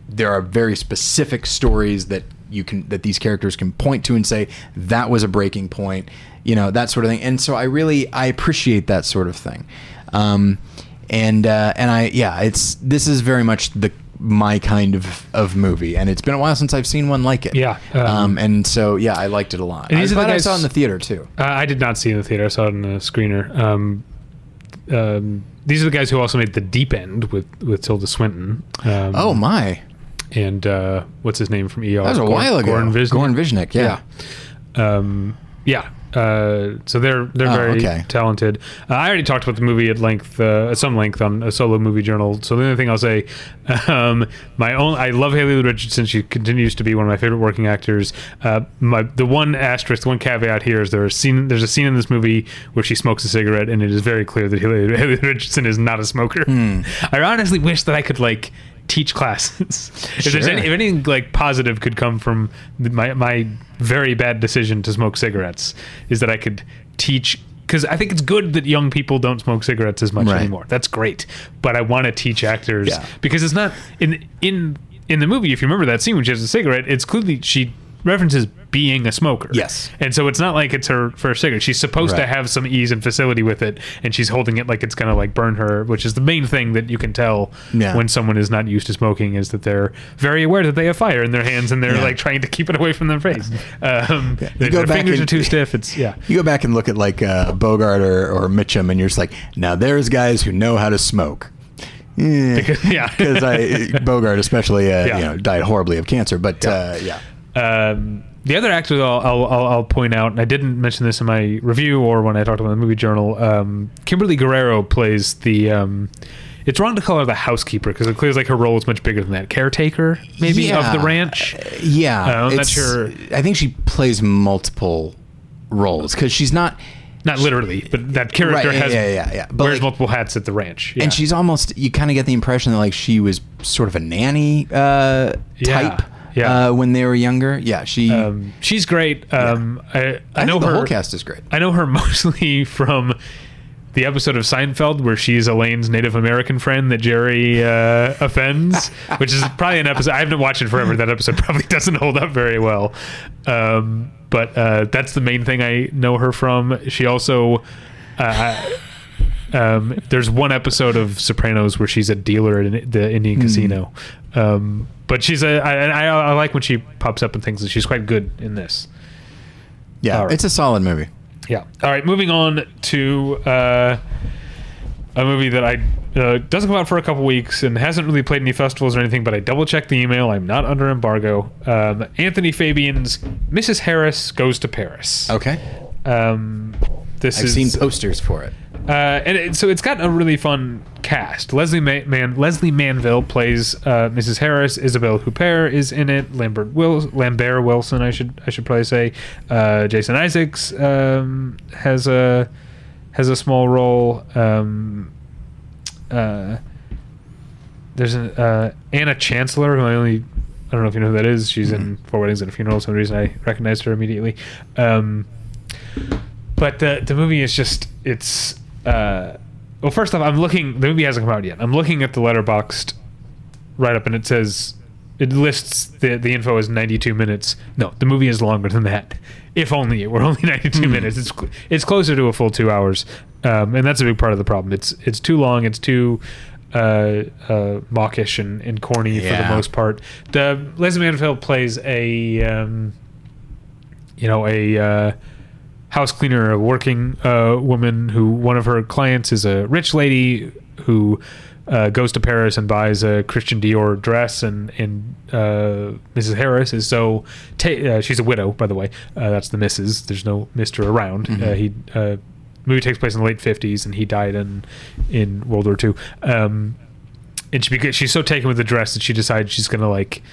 there are very specific stories that you can that these characters can point to and say that was a breaking point you know that sort of thing and so i really i appreciate that sort of thing um, and uh, and i yeah it's this is very much the my kind of of movie and it's been a while since i've seen one like it Yeah, um, um, and so yeah i liked it a lot And i these are the glad i guys- saw it in the theater too Uh, I did not see it in the theater. I saw it in a screener. Um, um, these are the guys who also made The Deep End with with Tilda Swinton. Um, oh my and uh, what's his name from ER? that was a while ago Goran Visnjic. Goran yeah. Yeah. Um, yeah, Uh, so they're they're Oh, very okay. talented. Uh, I already talked about the movie at length, uh, at some length on a solo movie journal. So the only thing I'll say, [LAUGHS] um, my own, I love Haley Richardson. She continues to be one of my favorite working actors. Uh, my the one asterisk, the one caveat here is there a scene. There's a scene in this movie where she smokes a cigarette, and it is very clear that Haley, [LAUGHS] Haley Richardson is not a smoker. I honestly wish that I could like teach classes. [LAUGHS] if there's any, if anything like positive could come from my my very bad decision to smoke cigarettes, is that I could teach. Because I think it's good that young people don't smoke cigarettes as much Right. anymore. That's great, but I want to teach actors Yeah. because it's not in in in the movie. If you remember that scene when she has a cigarette, it's clearly she references being a smoker. Yes. and so it's not like it's her first cigarette. She's supposed to have some ease and facility with it, and she's holding it like it's gonna like burn her, which is the main thing that you can tell Yeah. when someone is not used to smoking is that they're very aware that they have fire in their hands and they're Yeah. like trying to keep it away from their face. [LAUGHS] Um, their go their back fingers and- are too stiff. It's [LAUGHS] yeah. You go back and look at like uh, Bogart or, or Mitchum, and you're just like, now there's guys who know how to smoke. Yeah, Because- yeah. [LAUGHS] I Bogart especially uh, Yeah. you know died horribly of cancer, but uh, yeah, Um, the other actors I'll, I'll, I'll, I'll point out, and I didn't mention this in my review or when I talked about the movie journal. Um, Kimberly Guerrero plays the. Um, it's wrong to call her the housekeeper because it clears like her role is much bigger than that. Caretaker, maybe of the Yeah. ranch. yeah. Uh, I'm not sure. I think she plays multiple roles because she's not. Not literally, but that character Right, yeah, has yeah, yeah, yeah. But, wears like- multiple hats at the ranch. Yeah. And she's almost you kind of get the impression that like she was sort of a nanny uh, Yeah, type yeah. Uh, when they were younger. Yeah, she. um, she's great. Um, I, I, I, know her. the whole cast is great. I know her [LAUGHS] mostly from the episode of Seinfeld where she's Elaine's Native American friend that Jerry uh, offends, [LAUGHS] which is probably an episode I haven't watched it forever. That episode probably [LAUGHS] doesn't hold up very well, um, but uh, that's the main thing I know her from. She also. Um, there's one episode of Sopranos where she's a dealer in the Indian casino, um, but she's a. I, I, I like when she pops up and things, and she's quite good in this. Yeah, right. it's a solid movie. Yeah. All right. Moving on to uh, a movie that I uh, doesn't come out for a couple weeks and hasn't really played any festivals or anything. But I double checked the email. I'm not under embargo. Um, Anthony Fabian's Mrs. Harris Goes to Paris. Okay, Um, this I've is seen posters for it. Uh, and it, so it's got a really fun cast. Leslie Ma- Man Lesley Manville plays uh, Mrs. Harris. Isabelle Huppert is in it. Lambert Will Lambert Wilson, I should I should probably say. Uh, Jason Isaacs um, has a has a small role. Um, uh, there's an uh, Anna Chancellor, who I only I don't know if you know who that is. She's in Four Weddings and a Funeral. For some reason I recognized her immediately. Um, but the the movie is just it's uh well first off i'm looking the movie hasn't come out yet. I'm looking at the Letterboxd write up and it says it lists the the info as 92 minutes. No the movie is longer than that. If only it were only [LAUGHS] 92 minutes. It's it's closer to a full two hours. Um, and that's a big part of the problem. It's it's too long it's too uh, uh, mawkish and, and corny for the most part. The Lesley Manville plays a um, you know a uh, house cleaner, a working uh, woman who one of her clients is a rich lady who uh, goes to Paris and buys a Christian Dior dress, and and uh, Mrs. Harris is so ta- uh, she's a widow, by the way. Uh, that's the Mrs. There's no Mister around. Uh, he uh, movie takes place in the late fifties, and he died in in World War Two. Um, and she beca- she's so taken with the dress that she decides she's gonna like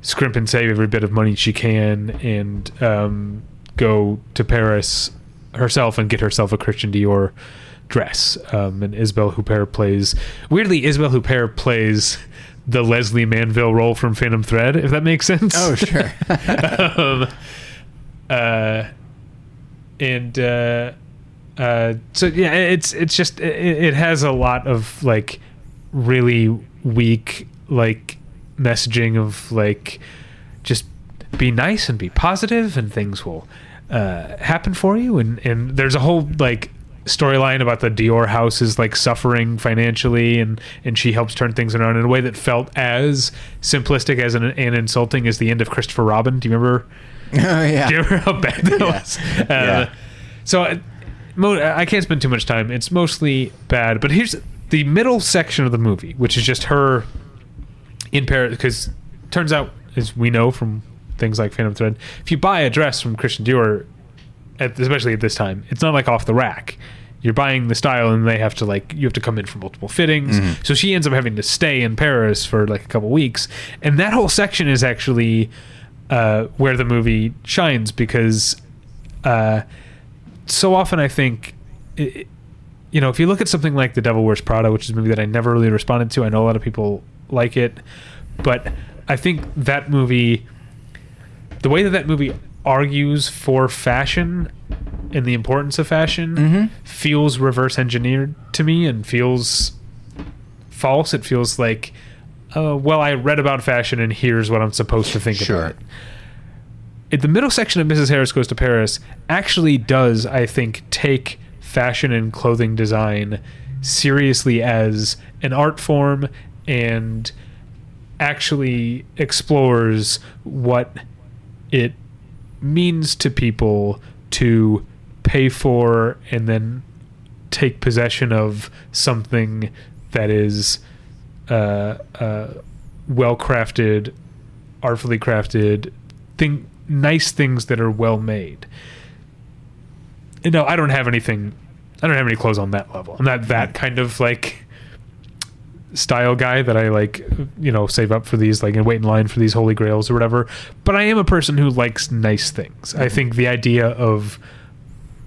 scrimp and save every bit of money she can and um, go to Paris herself and get herself a Christian Dior dress. Um, and Isabelle Huppert plays weirdly Isabelle Huppert plays the Lesley Manville role from Phantom Thread, if that makes sense. Oh sure. [LAUGHS] um, uh, and uh, uh, so yeah, it's it's just it, it has a lot of like really weak like messaging of like just be nice and be positive and things will uh, happen for you and and there's a whole like storyline about the Dior house is like suffering financially and and she helps turn things around in a way that felt as simplistic as an, and insulting as the end of Christopher Robin. Do you remember? oh [LAUGHS] yeah. Do you remember how bad that Yeah. was? Uh, Yeah. So uh, mo- I can't spend too much time. It's mostly bad. But here's the middle section of the movie, which is just her in Paris. Because turns out, as we know from things like Phantom Thread, if you buy a dress from Christian Dior at, especially at this time. It's not like off the rack. You're buying the style, and they have to like you have to come in for multiple fittings. So she ends up having to stay in Paris for like a couple weeks, and that whole section is actually uh, where the movie shines because uh, so often I think. It, you know, if you look at something like The Devil Wears Prada, which is a movie that I never really responded to, I know a lot of people like it, but I think that movie, the way that that movie argues for fashion and the importance of fashion, feels reverse engineered to me and feels false. It feels like, uh, well, I read about fashion and here's what I'm supposed to think Sure. about it it- the middle section of Mrs. Harris Goes to Paris actually does, I think, take fashion and clothing design seriously as an art form and actually explores what it means to people to pay for and then take possession of something that is uh, uh, well crafted, artfully crafted, thing, nice things that are well made. Know, I don't have anything. I don't have any clothes on that level. I'm not that kind of like style guy that I like, you know, save up for these, like, and wait in line for these holy grails or whatever. But I am a person who likes nice things. I mm-hmm. think the idea of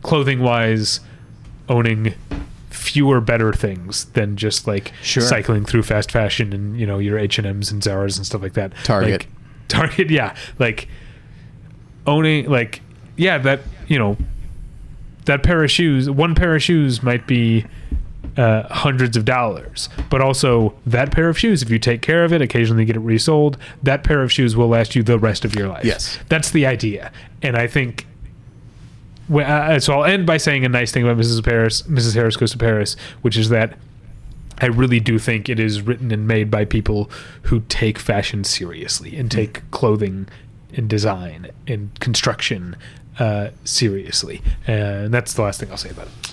clothing wise owning fewer better things than just like Sure. cycling through fast fashion and you know your H&Ms and Zara's and stuff like that. Target. Like, Target, [LAUGHS] yeah. Like owning like yeah, that, you know, that pair of shoes, one pair of shoes might be uh, hundreds of dollars. But also, that pair of shoes, if you take care of it, occasionally get it resold, that pair of shoes will last you the rest of your life. Yes. That's the idea. And I think. Well, uh, so I'll end by saying a nice thing about Mrs. Paris, Mrs. Harris Goes to Paris, which is that I really do think it is written and made by people who take fashion seriously and take clothing and design and construction uh, seriously. And that's the last thing I'll say about it.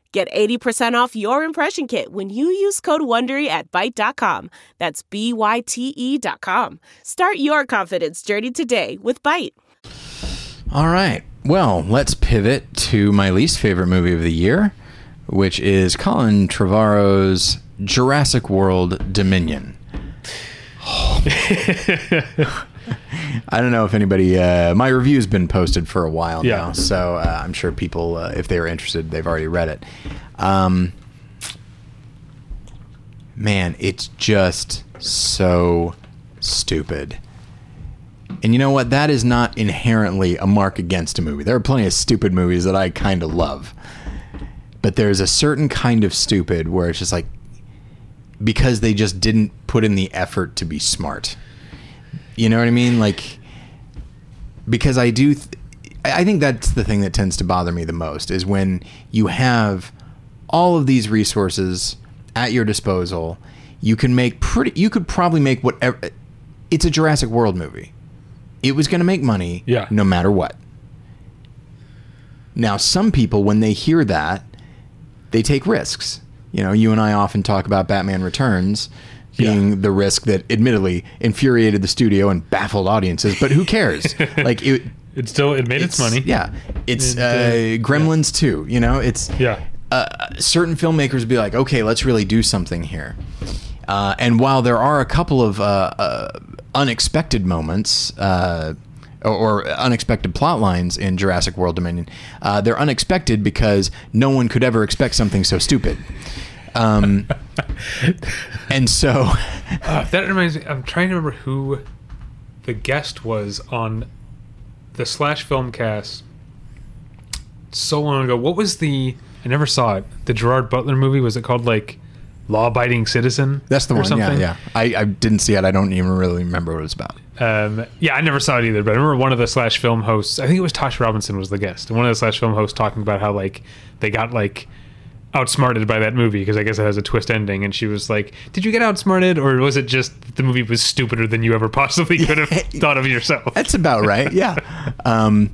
Get 80% off your impression kit when you use code WONDERY at Byte.com. That's B-Y-T-E dot com. Start your confidence journey today with Byte. All right. Well, let's pivot to my least favorite movie of the year, which is Colin Trevorrow's Jurassic World Dominion. [LAUGHS] I don't know if anybody. Uh, my review's been posted for a while Yeah. now, so uh, I'm sure people, uh, if they were interested, they've already read it. Um, man, it's just so stupid. And you know what? That is not inherently a mark against a movie. There are plenty of stupid movies that I kind of love. But there's a certain kind of stupid where it's just like because they just didn't put in the effort to be smart. You know what I mean? Like because I do th- I think that's the thing that tends to bother me the most is when you have all of these resources at your disposal, you can make pretty you could probably make whatever it's a Jurassic World movie. It was going to make money Yeah. no matter what. Now, some people when they hear that, they take risks. You know, you and I often talk about Batman Returns being Yeah. the risk that admittedly infuriated the studio and baffled audiences, but who cares? [LAUGHS] like it It still it made its, money. Yeah. It's And, uh, uh, Gremlins too, you know, it's Yeah. uh, certain filmmakers be like, okay, let's really do something here. Uh, and while there are a couple of uh, uh, unexpected moments uh, or, or unexpected plot lines in Jurassic World Dominion, uh, they're unexpected because no one could ever expect something so stupid. Um, [LAUGHS] and so, Uh, [LAUGHS] that reminds me. I'm trying to remember who the guest was on the Slash film cast so long ago. What was the? I never saw it. The Gerard Butler movie was it called like Law Abiding Citizen? that's the or one. Yeah, something? yeah. I, I didn't see it. I don't even really remember what it was about. Um, yeah, I never saw it either, but I remember one of the Slash film hosts. I think it was Tasha Robinson was the guest, and one of the Slash film hosts talking about how like they got like outsmarted by that movie because I guess it has a twist ending, and she was like, "Did you get outsmarted, or was it just the movie was stupider than you ever possibly could have [LAUGHS] thought of yourself?" That's about right. Yeah. Um,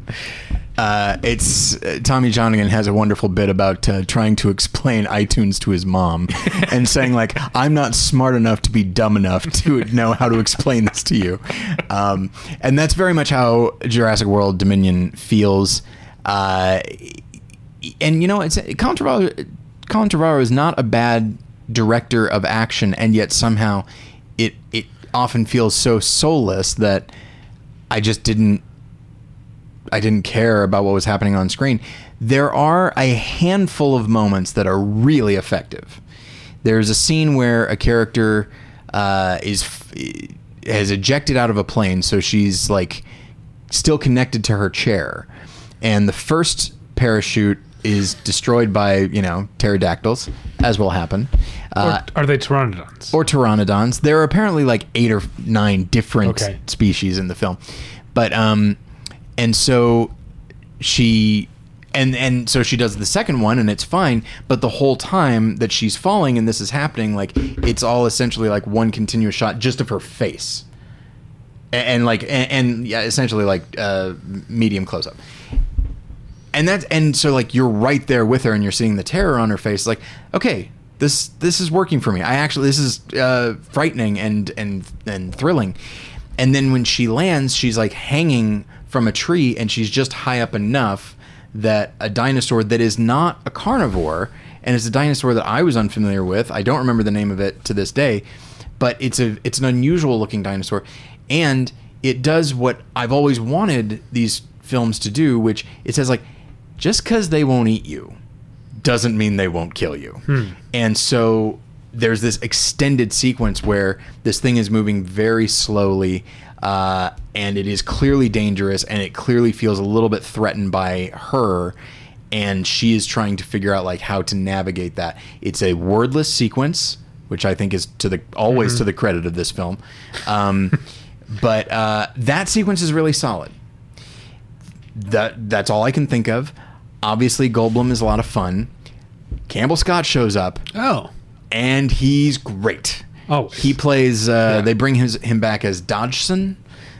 uh, it's uh, Tommy Johnagin has a wonderful bit about uh, trying to explain iTunes to his mom [LAUGHS] and saying like, "I'm not smart enough to be dumb enough to know how to explain this to you," um, and that's very much how Jurassic World Dominion feels. Uh, and you know, it's Colin Trevorrow is not a bad director of action, and yet somehow it it often feels so soulless that I just didn't I didn't care about what was happening on screen. There are a handful of moments that are really effective. There's a scene where a character uh, is has ejected out of a plane, so she's like still connected to her chair, and the first parachute is destroyed by you know pterodactyls, as will happen. Uh, or are they pteranodons? or pteranodons. There are apparently like eight or nine different Okay. species in the film, but um, and so she and and so she does the second one and it's fine but the whole time that she's falling and this is happening like it's all essentially like one continuous shot just of her face and, and like and, and yeah essentially like uh medium close up and that's and so like you're right there with her and you're seeing the terror on her face like okay this this is working for me. I actually this is uh frightening and and and thrilling. And then when she lands she's like hanging from a tree and she's just high up enough that a dinosaur that is not a carnivore and it's a dinosaur that i was unfamiliar with i don't remember the name of it to this day but it's a it's an unusual looking dinosaur. And it does what i've always wanted these films to do which it says like just because they won't eat you doesn't mean they won't kill you. And so there's this extended sequence where this thing is moving very slowly uh, and it is clearly dangerous and it clearly feels a little bit threatened by her and she is trying to figure out like how to navigate that. It's a wordless sequence, which I think is to the always to the credit of this film. Um, [LAUGHS] but uh, that sequence is really solid that that's all I can think of. Obviously, Goldblum is a lot of fun. Campbell Scott shows up, oh, and he's great. Oh. he plays. Uh, Yeah. They bring his, him back as Dodgson,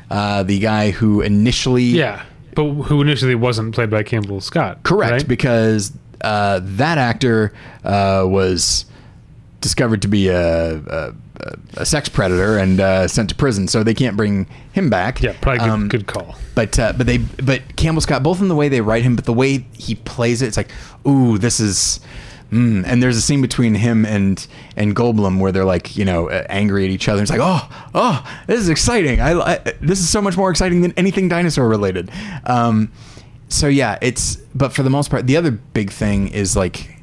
uh, the guy who initially yeah. But who initially wasn't played by Campbell Scott? correct right? because uh, that actor uh, was discovered to be a, a, a sex predator and uh, sent to prison, so they can't bring him back. yeah, probably good, Um, good call. but uh, but they but Campbell Scott both in the way they write him, but the way he plays it, it's like, ooh, this is. Mm. And there's a scene between him and and Goldblum where they're like, you know, uh, angry at each other. It's like, oh, oh, this is exciting. I, I this is so much more exciting than anything dinosaur related. Um, so yeah, it's but for the most part, the other big thing is like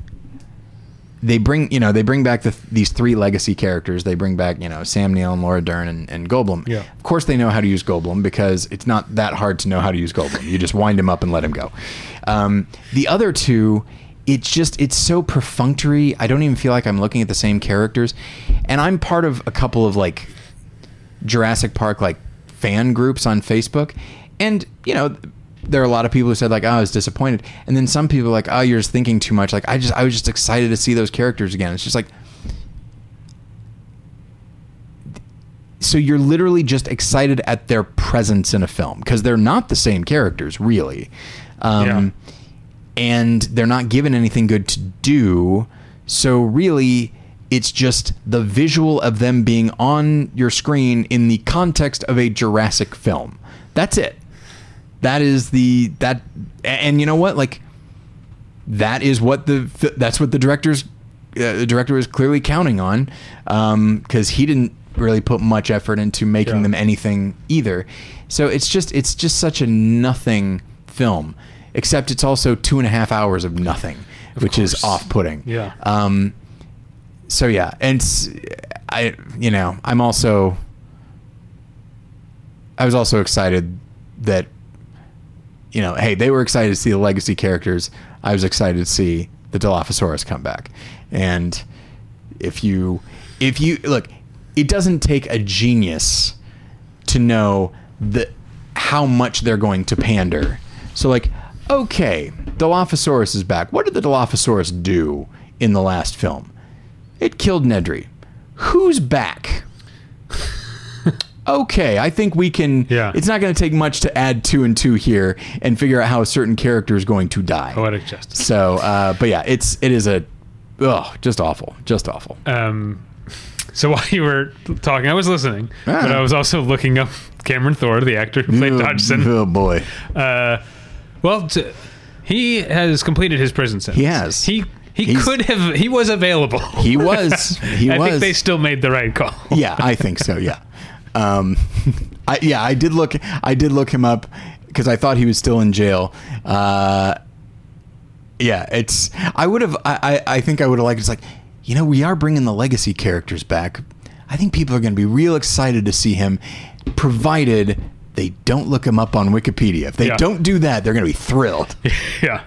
they bring you know they bring back the, these three legacy characters. They bring back you know Sam Neill and Laura Dern and, and Goldblum. Yeah. Of course, they know how to use Goldblum because it's not that hard to know how to use Goldblum. You just wind him up and let him go. Um, the other two, it's just it's so perfunctory. I don't even feel like I'm looking at the same characters, and I'm part of a couple of like Jurassic Park like fan groups on Facebook, and you know there are a lot of people who said like, "Oh, I was disappointed," and then some people are like, "Oh, you're just thinking too much." Like I just I was just excited to see those characters again. It's just like. So you're literally just excited at their presence in a film because they're not the same characters, really, um, and they're not given anything good to do. So really, it's just the visual of them being on your screen in the context of a Jurassic film. That's it. That is the that, and you know what? Like, that is what the that's what the director's uh, the director was clearly counting on, because he didn't really put much effort into making Yeah. them anything either. So it's just it's just such a nothing film. Except it's also two and a half hours of nothing, which is off-putting. Yeah. Um, so yeah, and I you know, I'm also, I was also excited that, you know, hey, they were excited to see the legacy characters. I was excited to see the Dilophosaurus come back, and if you, if you look, it doesn't take a genius to know the how much they're going to pander. So like, okay, Dilophosaurus is back. What did the Dilophosaurus do in the last film. It killed Nedry. Who's back? Okay, I think we can. Yeah. It's not going to take much to add two and two here and figure out how a certain character is going to die. Poetic justice. So, uh, but yeah, it's it is a, oh, just awful, just awful. Um, so [LAUGHS] while you were talking, I was listening, Ah. but I was also looking up Cameron Thor, the actor who played Dodgson. Oh boy, Uh, well, t- he has completed his prison sentence. He has. He he He's- could have. He was available. he was, [LAUGHS] he I was. think they still made the right call. yeah, I think so. Yeah, [LAUGHS] um, [LAUGHS] I, yeah, I did look. I did look him up because I thought he was still in jail. Uh, yeah, it's. I would have. I, I, I think I would have liked. It's like, you know, we are bringing the legacy characters back. I think people are going to be real excited to see him, provided they don't look him up on Wikipedia. If they Yeah. don't do that, they're going to be thrilled. [LAUGHS] yeah.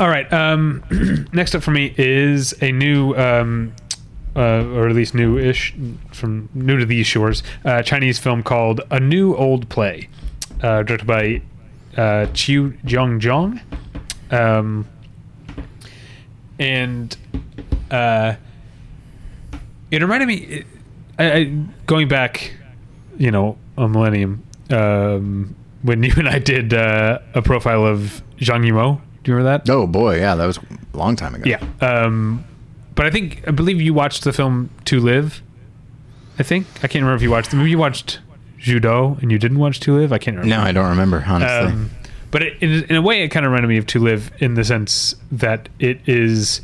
All right. Um, [CLEARS THROAT] next up for me is a new, um, uh, or at least new-ish, from new to these shores, uh, Chinese film called A New Old Play, uh, directed by uh, Chiu Jiang Zhang. Um, and uh, it reminded me, it, I, I, going back, you know, a millennium, um, when [LAUGHS] you and I did uh, a profile of Zhang Yimou. Do you remember that? Oh boy, yeah, that was a long time ago. Yeah. Um, but I think, I believe you watched the film To Live. I think. I can't remember if you watched, the movie. you watched Ju Dou and you didn't watch To Live. I can't remember. No, I don't remember honestly. Um, but it, in, in a way, it kind of reminded me of To Live in the sense that it is,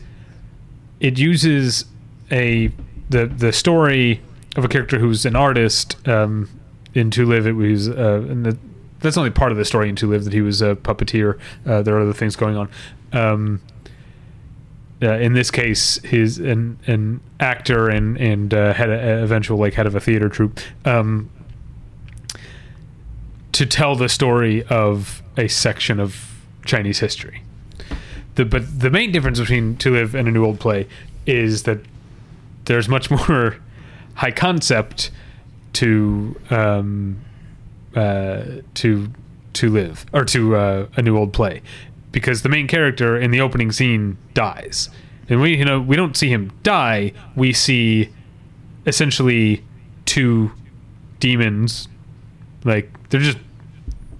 it uses a the the story of a character who's an artist. Um, in To Live, it was, uh, the, that's only part of the story in To Live that he was a puppeteer. Uh, there are other things going on. Um, uh, in this case, his an an actor and and uh, head a, eventual like head of a theater troupe. Um, to tell the story of a section of Chinese history. The but the main difference between To Live and A New Old Play is that there's much [LAUGHS] more high concept to um, uh, to to live or to uh, a new old play because the main character in the opening scene dies. And we you know we don't see him die. We see essentially two demons like they're just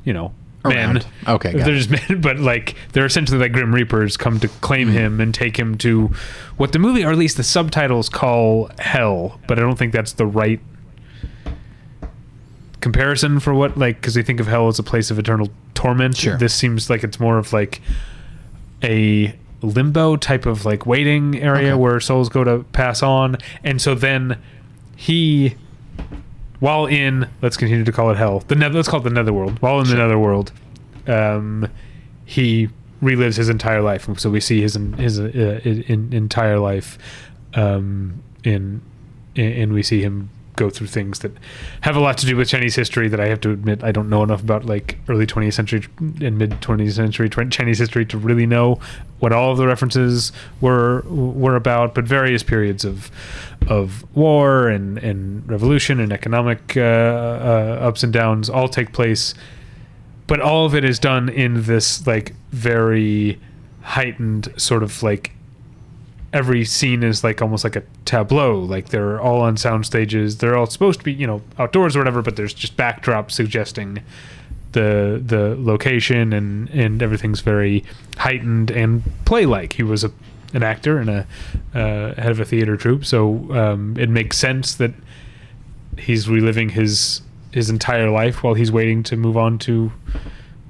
you know men. Around. Okay, got they're it. just [LAUGHS] men but like they're essentially like grim reapers come to claim mm-hmm. him and take him to what the movie or at least the subtitles call hell. But i don't think that's the right comparison for what like because they think of hell as a place of eternal torment Sure. this seems like it's more of like a limbo type of like waiting area Okay. where souls go to pass on and so then he while in let's continue to call it hell the nether let's call it the netherworld while in the netherworld um he relives his entire life so we see his his uh, in, in, entire life um in and we see him go through things that have a lot to do with Chinese history that I have to admit I don't know enough about like early 20th century and mid 20th century Chinese history to really know what all of the references were were about but various periods of of war and and revolution and economic uh, uh, ups and downs all take place but all of it is done in this like very heightened sort of like every scene is like almost like a tableau. Like they're all on sound stages. They're all supposed to be you know outdoors or whatever but there's just backdrop suggesting the the location and and everything's very heightened and play like he was a an actor and a uh, head of a theater troupe so um, it makes sense that he's reliving his his entire life while he's waiting to move on to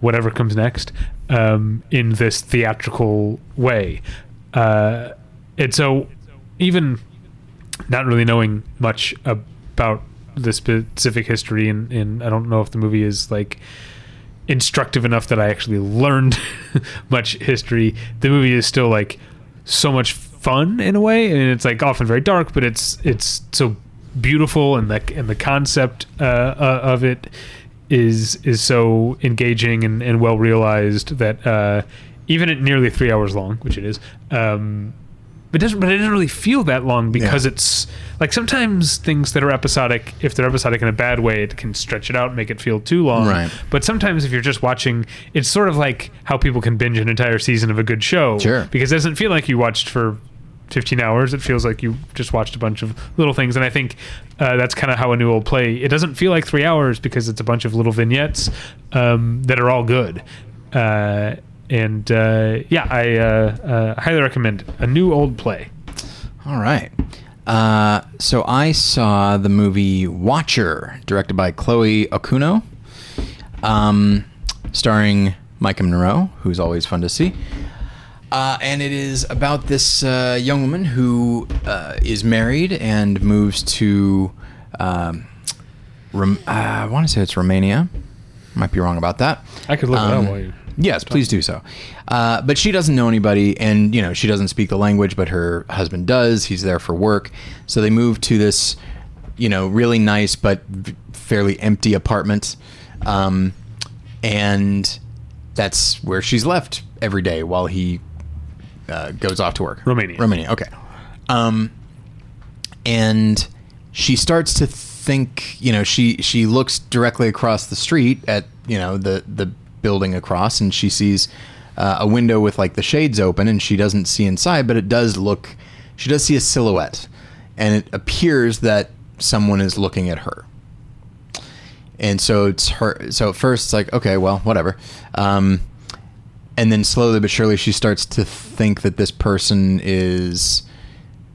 whatever comes next um, in this theatrical way. Uh, and so, even not really knowing much about the specific history, and, and I don't know if the movie is like instructive enough that I actually learned [LAUGHS] much history. The movie is still like so much fun in a way, and it's like often very dark, but it's it's so beautiful, and the and the concept uh, uh, of it is is so engaging and, and well realized that uh, even at nearly three hours long, which it is, um, it doesn't. But it doesn't really feel that long because Yeah. it's like sometimes things that are episodic, if they're episodic in a bad way, it can stretch it out and make it feel too long. Right. But sometimes if you're just watching, it's sort of like how people can binge an entire season of a good show. Sure. Because it doesn't feel like you watched for 15 hours. It feels like you just watched a bunch of little things, and I think uh, that's kind of how a new old play. It doesn't feel like three hours because it's a bunch of little vignettes um, that are all good. Uh, and uh, yeah, I uh, uh, highly recommend a new old play. All right. Uh, so I saw the movie Watcher, directed by Chloe Okuno, um, starring Maika Monroe, who's always fun to see. Uh, and it is about this uh, young woman who uh, is married and moves to, um, Rom- uh, I want to say it's Romania. Might be wrong about that. I could look it Um, up while you. Yes, please do so. Uh, but she doesn't know anybody, and you know she doesn't speak the language, but her husband does. He's there for work, so they move to this, you know, really nice but fairly empty apartment, um, and that's where she's left every day while he uh, goes off to work. Romania. Romania. Okay. Um, and she starts to think you know she she looks directly across the street at you know the the building across and she sees uh, a window with like the shades open and she doesn't see inside but it does look she does see a silhouette and it appears that someone is looking at her and so it's her so at first it's like okay well whatever um, and then slowly but surely she starts to think that this person is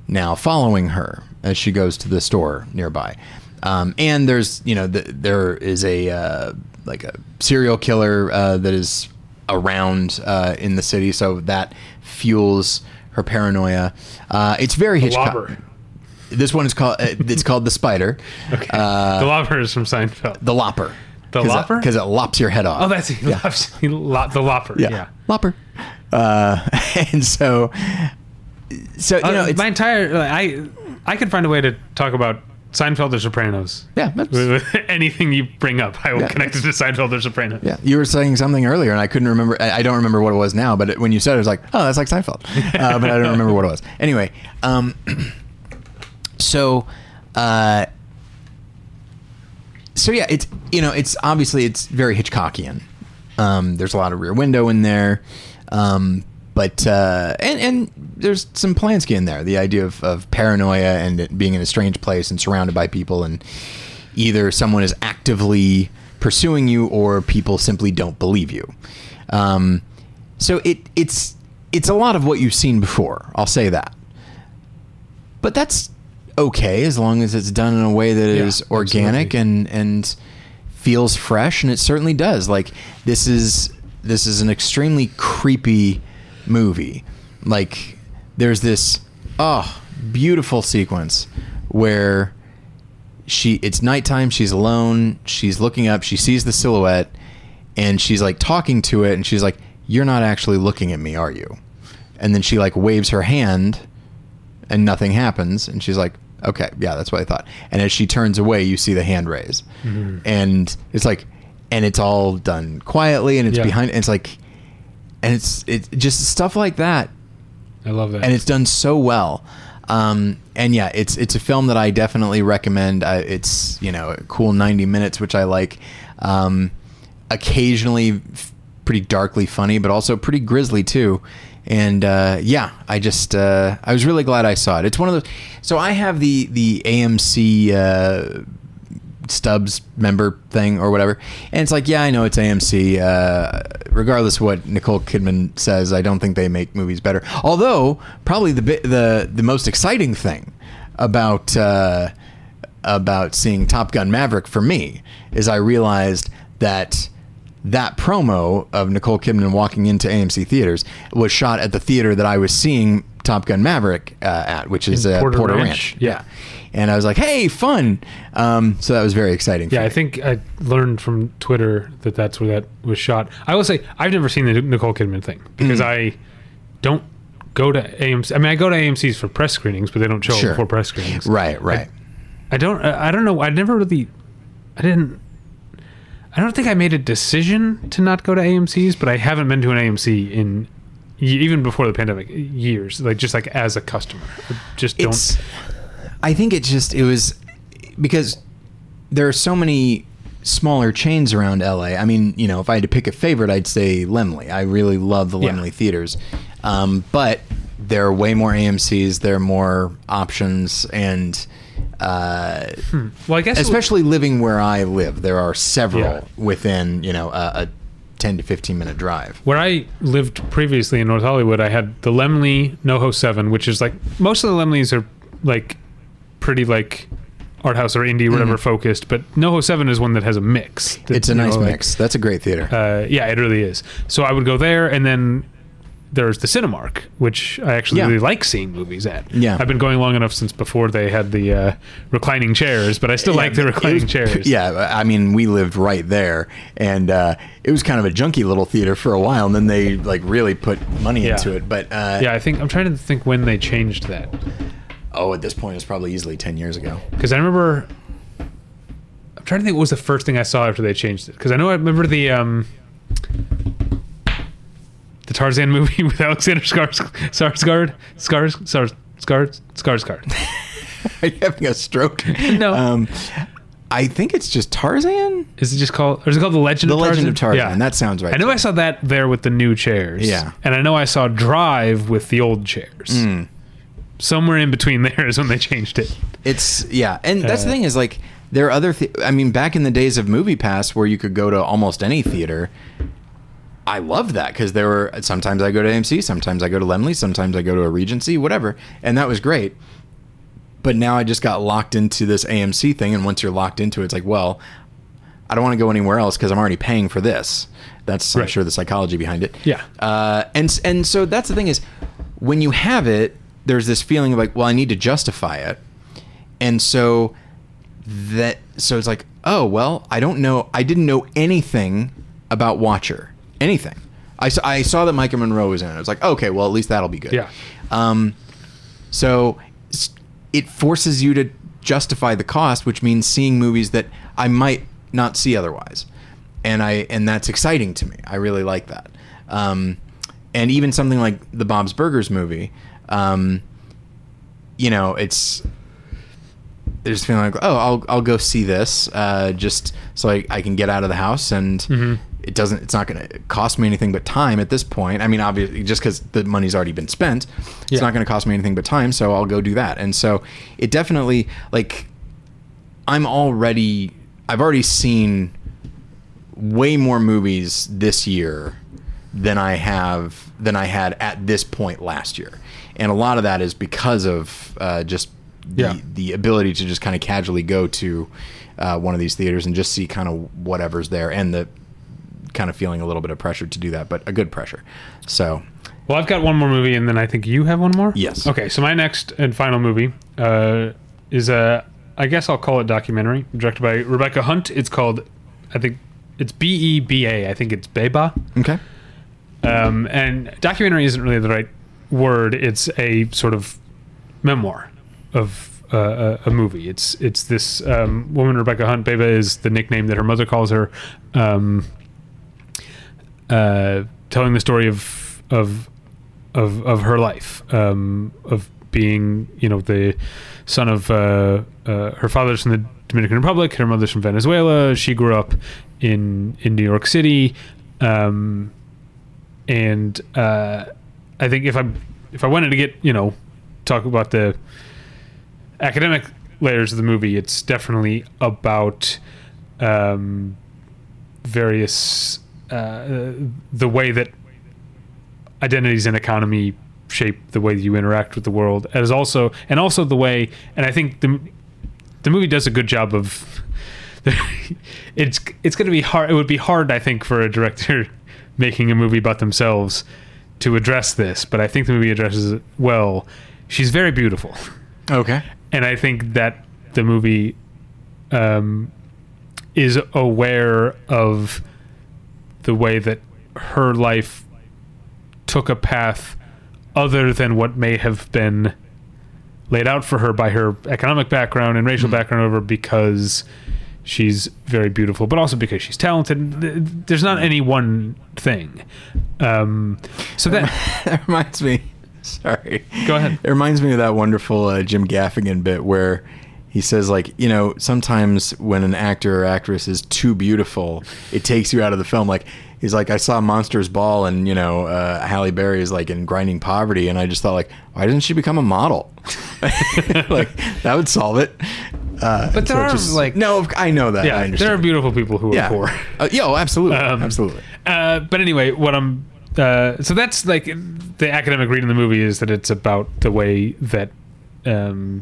now following her as she goes to the store nearby. Um, and there's, you know, the, there is a uh, like a serial killer uh, that is around uh, in the city, so that fuels her paranoia. Uh, it's very Hitchcock. Lobber. This one is called uh, it's called the Spider, [LAUGHS] Okay. uh, the lopper is from Seinfeld. the Lopper. The Lopper? because it, lops your head off. oh, that's he lops, he lo- the Lopper. Yeah. Lopper. Uh, [LAUGHS] and so, so you know, it's, my entire like, I I could find a way to talk about Seinfeld or Sopranos. yeah, that's, With- with [LAUGHS] anything you bring up, I will Yeah. connect it to Seinfeld or Sopranos. Yeah, you were saying something earlier, and I couldn't remember. I I don't remember what it was now, but it, when you said it, I was like, "Oh, that's like Seinfeld," [LAUGHS] uh, but I don't remember what it was. Anyway, um, [CLEARS THROAT] so, uh, so yeah, it's you know, it's obviously it's very Hitchcockian. Um, there's a lot of Rear Window in there, um, but uh, and and there's some Polanski in there. The idea of, of paranoia and being in a strange place and surrounded by people, and either someone is actively pursuing you or people simply don't believe you. Um, so it it's it's a lot of what you've seen before. I'll say that, but that's okay as long as it's done in a way that is Yeah, organic and and feels fresh, and it certainly does. Like this is this is an extremely creepy movie. Like there's this oh beautiful sequence where she it's nighttime she's alone she's looking up she sees the silhouette and she's like talking to it and she's like you're not actually looking at me are you and then she like waves her hand and nothing happens and she's like okay yeah that's what i thought and as she turns away you see the hand raise mm-hmm. and it's like and it's all done quietly and it's Yeah. behind and it's like and it's it just stuff like that I love that. and it's done so well. Um, and yeah, it's it's a film that I definitely recommend. Uh, it's you know a cool ninety minutes, which I like. Um, occasionally, f- pretty darkly funny, but also pretty grisly too. And uh, yeah, I just uh, I was really glad I saw it. It's one of those. So I have the the AMC. Stubs member thing or whatever. And it's like, yeah, I know it's AMC. Uh, regardless of what Nicole Kidman says, I don't think they make movies better. Although, probably the the the most exciting thing about uh, about seeing Top Gun Maverick for me is I realized that that promo of Nicole Kidman walking into AMC theaters was shot at the theater that I was seeing Top Gun Maverick uh, at, which is uh, Porter Porter, Ranch. Ranch. Yeah. And I was like, "Hey, fun!" Um, so that was very exciting. for yeah. I think I learned from Twitter that that's where that was shot. I will say I've never seen the Nicole Kidman thing because Mm. I don't go to AMC. I mean, I go to AMC's for press screenings, but they don't show Sure. before press screenings. Right, right. I don't. I I don't know. I never really. I didn't. I don't think I made a decision to not go to AMC's, but I haven't been to an AMC in even before the pandemic years. Like just like as a customer, I just don't. It's. I think it just it was because there are so many smaller chains around LA. I mean, you know, if I had to pick a favorite, I'd say Laemmle. I really love the Yeah. Laemmle theaters, um, but there are way more AMC's, there are more options, and uh, Well, I guess was- especially living where I live, there are several Yeah. within you know a, a ten to fifteen minute drive. where I lived previously in North Hollywood, I had the Laemmle NoHo Seven, which is like most of the Laemmles are like pretty like art house or indie, whatever focused. But NoHo Seven is one that has a mix. that, Mm-hmm. It's a nice know, like, mix. That's a great theater. uh, yeah, it really is. So I would go there, and then there's the Cinemark, which I actually Yeah. really like seeing movies at. Yeah. I've been going long enough since before they had the uh, reclining chairs, but I still like the reclining was- chairs. [LAUGHS] Yeah, I mean, we lived right there, and uh, it was kind of a junky little theater for a while, and then they like really put money Yeah. into it. But uh, Yeah, I think I'm trying to think when they changed that. Oh, at this point, it's probably easily ten years ago. because I remember. I'm trying to think what was the first thing I saw after they changed it. Because I know I remember the um, the Tarzan [LAUGHS] movie with Alexander Skars Skarsgård Scars Scars Skarsgård. [LAUGHS] Are you having a stroke? No. Um, I think it's just Tarzan. Is it just called? Or is it called the Legend of Tarzan? The of Legend of Tarzan. That sounds right. I know I saw that there with the new chairs. Yeah. And I know I saw Drive with the old chairs. Hmm. Somewhere in between [LAUGHS] there is when they changed it. It's yeah, and that's the Uh, thing is like there are other. Th- I mean, back in the days of Movie Pass, where you could go to almost any theater. I love that because there were sometimes I go to AMC, sometimes I go to Laemmle, sometimes I go to a Regency, whatever, and that was great. But now I just got locked into this AMC thing, and once you're locked into it, it's like, well, I don't want to go anywhere else because I'm already paying for this. That's I'm sure the psychology behind it. Yeah. Uh, and and so that's the thing is, when you have it, there's this feeling of like, well, I need to justify it, and so that so it's like, oh well, I don't know, I didn't know anything about Watcher, anything. I saw, I saw that Maika Monroe was in it. I was like, okay, well, at least that'll be good. Yeah. Um, so it forces you to justify the cost, which means seeing movies that I might not see otherwise, and I and that's exciting to me. I really like that. Um, and even something like the Bob's Burgers movie, um, you know, it's there's feeling like, oh, I'll I'll go see this uh, just so I, I can get out of the house and Mm-hmm. it doesn't it's not going to cost me anything but time at this point. I mean, obviously, just because the money's already been spent, it's Yeah. not going to cost me anything but time. So I'll go do that. And so it definitely like I'm already I've already seen way more movies this year than I have than I had at this point last year, and a lot of that is because of uh, just the, Yeah. the ability to just kind of casually go to uh, one of these theaters and just see kind of whatever's there, and the kind of feeling a little bit of pressure to do that, but a good pressure. So Well, I've got one more movie, and then I think you have one more. Yes. Okay, so my next and final movie uh, is a, I guess I'll call it documentary, directed by Rebecca Hunt. It's called, I think it's B E B A. I think it's Beba. okay, Um, and documentary isn't really the right word. It's a sort of memoir of uh, a, a movie. It's it's this um, woman, Rebecca Hunt. Beba is the nickname that her mother calls her. Um, uh, telling the story of of of of her life, um, of being you know the son of uh, uh, her father's from the Dominican Republic, her mother's from Venezuela. She grew up in in New York City, um, and uh, I think if I if I wanted to get you know talk about the academic layers of the movie, it's definitely about um, various uh, the way that identities and economy shape the way you interact with the world. As also and also the way and I think the the movie does a good job of [LAUGHS] it's it's going to be hard it would be hard I think for a director [LAUGHS] making a movie about themselves to address this but I think the movie addresses it well. She's very beautiful. Okay, and I think that the movie um, is aware of the way that her life took a path other than what may have been laid out for her by her economic background and racial background over because she's very beautiful but also because she's talented there's not any one thing um, so that [LAUGHS] that reminds me. Sorry. Go ahead. It reminds me of that wonderful uh, Jim Gaffigan bit where he says like you know sometimes when an actor or actress is too beautiful, it takes you out of the film. Like he's like I saw Monsters Ball and you know uh, Halle Berry is like in Grinding Poverty, and I just thought like why didn't she become a model? [LAUGHS] like that would solve it. Uh, But there so are, just- like- no, I know that. I Yeah, understand. there are beautiful people who are yeah. poor. Uh, yeah, oh, absolutely, Um, absolutely. Uh, but anyway, what I'm uh, so that's like the academic reading of the movie is that it's about the way that um,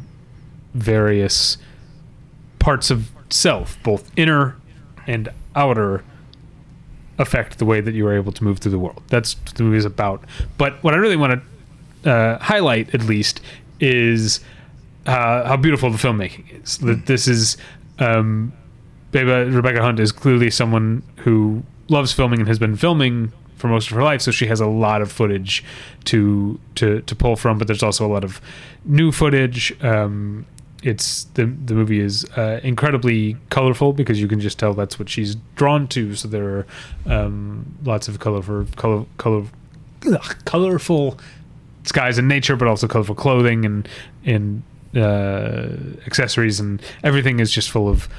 various parts of self, both inner and outer, affect the way that you are able to move through the world. That's what the movie is about. But what I really want to uh, highlight, at least, is uh, how beautiful the filmmaking is. That this is. Um, Beba, Rebecca Hunt is clearly someone who loves filming and has been filming for most of her life, so she has a lot of footage to to to pull from. But there's also a lot of new footage. Um, it's the the movie is uh, incredibly colorful because you can just tell that's what she's drawn to. So there are um, lots of colorful color color ugh, colorful skies and nature, but also colorful clothing and and uh, accessories and everything is just full of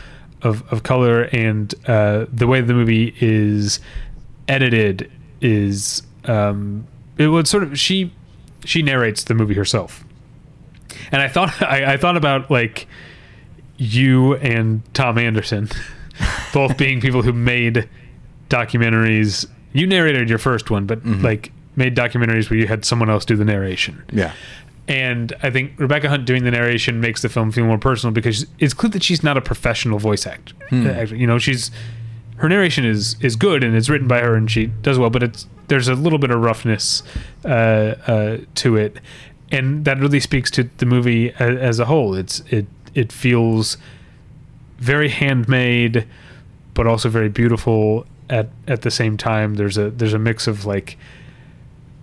of, of color. And uh, the way the movie is edited is um, it would sort of she she narrates the movie herself. And I thought [LAUGHS] I, I thought about like you and Tom Anderson [LAUGHS] both being people who made documentaries. You narrated your first one but like made documentaries where you had someone else do the narration. Yeah. And I think Rebecca Hunt doing the narration makes the film feel more personal because it's clear that she's not a professional voice act- actor. You know, she's her narration is is good and it's written by her and she does well, but it's there's a little bit of roughness uh, uh, to it, and that really speaks to the movie as, as a whole. It's it it feels very handmade, but also very beautiful at at the same time. There's a there's a mix of like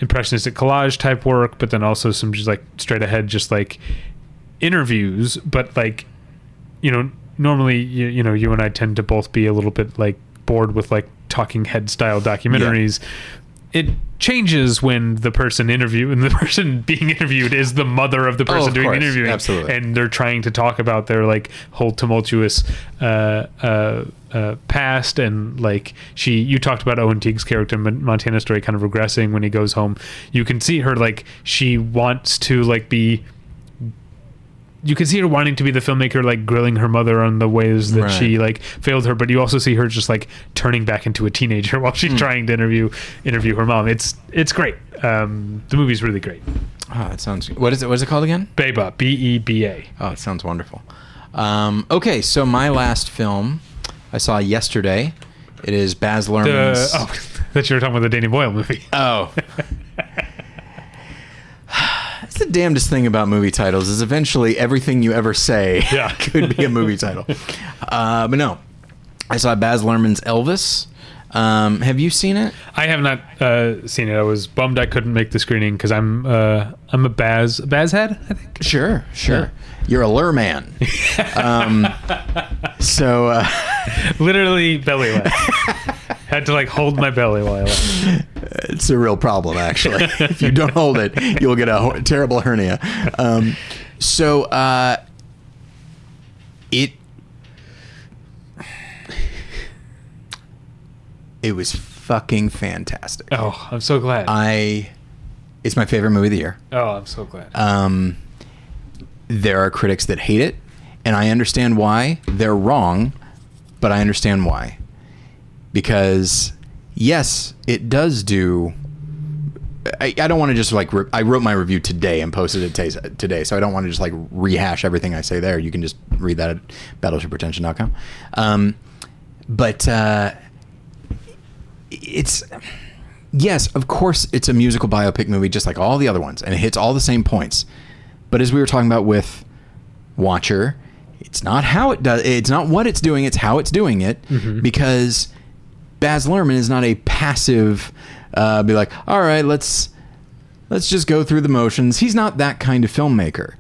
impressionistic collage type work, but then also some just like straight ahead, just like interviews. But like, you know, normally you, you know you and I tend to both be a little bit like bored with like talking head style documentaries. It changes when the person interview and the [LAUGHS] person being interviewed is the mother of the person Oh, of doing course. the interviewing, Absolutely. and they're trying to talk about their like whole tumultuous uh, uh, uh, past and like she. You talked about Owen Teague's character, in Montana Story, kind of regressing when he goes home. You can see her like she wants to like be. You can see her wanting to be the filmmaker, like grilling her mother on the ways that Right. she like failed her, but you also see her just like turning back into a teenager [LAUGHS] while she's trying to interview interview her mom. It's it's great. Um, the movie's really great. Oh, it sounds. What is it? What is it called again? Beba, B E B A. Oh, it sounds wonderful. Um, okay, so my last film I saw yesterday. It is Baz The Luhrmann's. oh, [LAUGHS] that you were talking about the Danny Boyle movie. Oh. [LAUGHS] That's the damnedest thing about movie titles is eventually everything you ever say Yeah. [LAUGHS] could be a movie title. Uh, but no, I saw Baz Luhrmann's Elvis. Um, have you seen it? I have not uh, seen it. I was bummed I couldn't make the screening because I'm uh, I'm a Baz Baz head. I think. Sure, sure. You're a lure man. [LAUGHS] um, so uh, [LAUGHS] Literally belly laugh. [LAUGHS] Had to like hold my belly while I laughed. it's a real problem, actually. if you don't hold it, you'll get a ho- terrible hernia. Um, so uh, it it was fucking fantastic. Oh, I'm so glad. I it's my favorite movie of the year. oh, I'm so glad. Um, there are critics that hate it, and I understand why. They're wrong, but I understand why. Because yes, it does do. I, I don't want to just like re- I wrote my review today and posted it t- today, so I don't want to just like rehash everything I say there. You can just read that at battleshippretension.com. Um, but uh, it's yes, of course, it's a musical biopic movie, just like all the other ones, and it hits all the same points. But as we were talking about with Watcher, it's not how it does. It's not what it's doing. It's how it's doing it. Because Baz Luhrmann is not a passive. Uh, be like, all right, let's let's just go through the motions. He's not that kind of filmmaker.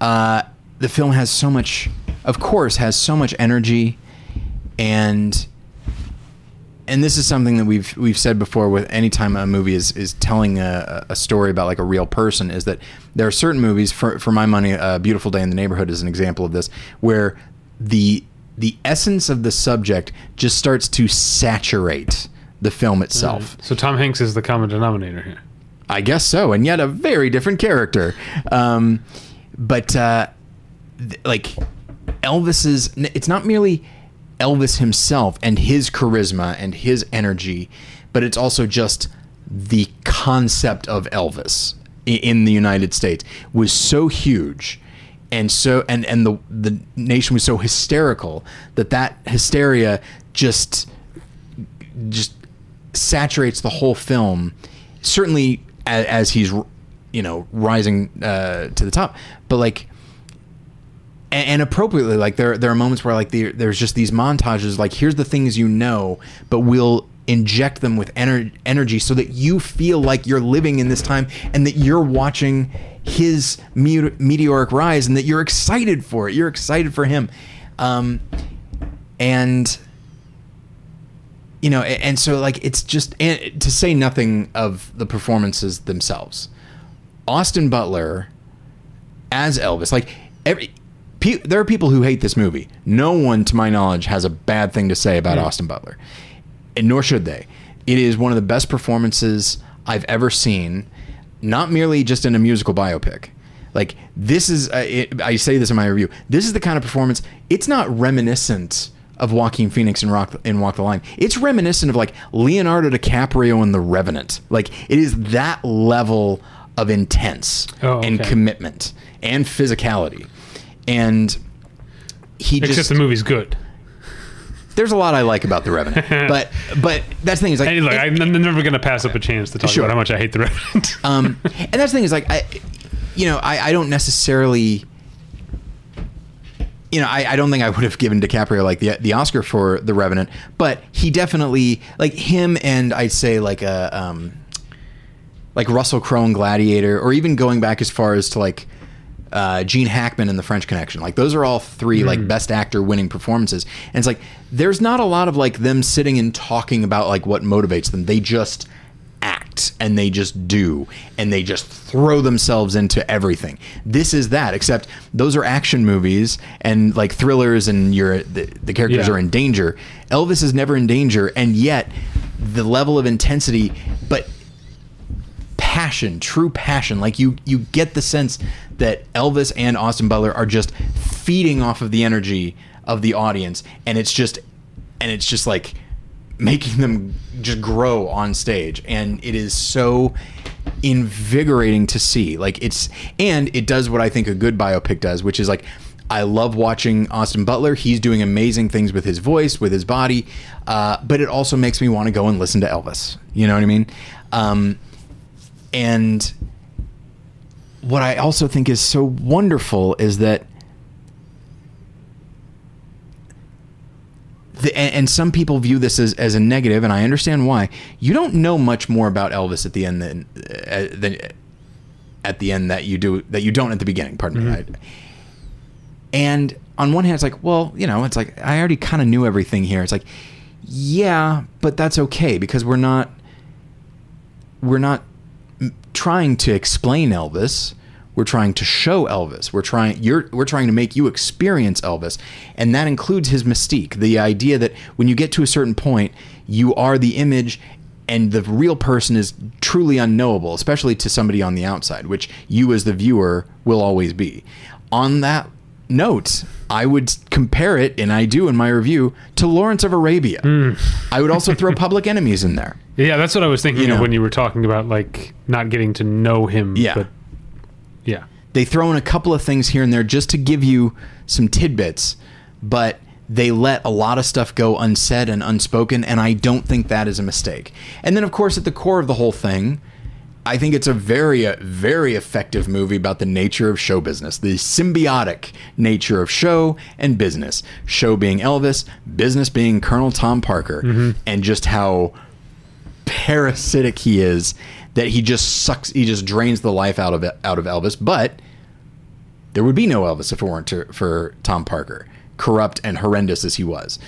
Uh, the film has so much, of course, has so much energy, and and this is something that we've we've said before with any time a movie is is telling a, a story about like a real person is that there are certain movies for for my money a beautiful day in the neighborhood is an example of this where the the essence of the subject just starts to saturate the film itself So Tom Hanks is the common denominator here. I guess so, and yet a very different character. Um, but uh, th- like Elvis's, it's not merely Elvis himself and his charisma and his energy, but it's also just the concept of Elvis in the United States was so huge. And so, and and the the nation was so hysterical that that hysteria just just saturates the whole film. Certainly, as, as he's you know rising uh, to the top, but like. And, and appropriately, like there, there are moments where like the, there's just these montages. Like here's the things you know, but we'll inject them with ener- energy so that you feel like you're living in this time and that you're watching his me- meteoric rise and that you're excited for it. You're excited for him, um, and you know, a- and so like it's just and to say nothing of the performances themselves. Austin Butler as Elvis, like every pe- there are people who hate this movie. No one, to my knowledge, has a bad thing to say about Austin Butler, and nor should they. It is one of the best performances I've ever seen, not merely just in a musical biopic. Like this is, uh, it, I say this in my review. This is the kind of performance. It's not reminiscent of Joaquin Phoenix in Rock in Walk the Line. It's reminiscent of like Leonardo DiCaprio in The Revenant. Like it is that level of intense Oh, and commitment and physicality. And he Except just the movie's good. there's a lot I like about The Revenant, [LAUGHS] but but that's the thing is like Hey, look, it- I'm never going to pass up a chance to talk Sure. about how much I hate the Revenant. [LAUGHS] um, and that's the thing is like I, you know, I, I don't necessarily, you know, I, I don't think I would have given DiCaprio like the the Oscar for The Revenant, but he definitely like him and I'd say like a um, like Russell Crowe in Gladiator, or even going back as far as to like uh, Gene Hackman in The French Connection. Like those are all three like best actor winning performances, and it's like there's not a lot of like them sitting and talking about like what motivates them. They just act and they just do and they just throw themselves into everything. This is that, except those are action movies and like thrillers, and you're the, the characters Yeah. are in danger. Elvis is never in danger, and yet the level of intensity, but passion, true passion. Like you you get the sense that Elvis and Austin Butler are just feeding off of the energy of the audience and it's just and it's just like making them just grow on stage and it is so invigorating to see. Like it's and it does what I think a good biopic does, which is like I love watching Austin Butler. He's doing amazing things with his voice, with his body, uh, but it also makes me want to go and listen to Elvis. You know what I mean? Um, and what I also think is so wonderful is that the, and, some people view this as, as a negative, and I understand why. You don't know much more about Elvis at the end than, uh, than at the end that you do that you don't at the beginning. Pardon me. I, and on one hand, it's like, well, you know, it's like I already kind of knew everything here. It's like, yeah, but that's okay because we're not we're not trying to explain Elvis. We're trying to show Elvis. We're trying you're we're trying to make you experience Elvis. And that includes his mystique. The idea that when you get to a certain point, you are the image and the real person is truly unknowable, especially to somebody on the outside, which you as the viewer will always be. On that note, I would compare it, and I do in my review, to Lawrence of Arabia. Hmm. I would also throw Public Enemies in there. yeah, that's what I was thinking You of when you were talking about like not getting to know him. Yeah. But yeah. they throw in a couple of things here and there just to give you some tidbits, but they let a lot of stuff go unsaid and unspoken, and I don't think that is a mistake. And then, of course, at the core of the whole thing, I think it's a very, uh, very effective movie about the nature of show business, the symbiotic nature of show and business. Show being Elvis, business being Colonel Tom Parker, and just how parasitic he is that he just sucks he just drains the life out of out of Elvis but there would be no Elvis if it weren't to, for Tom Parker corrupt and horrendous as he was.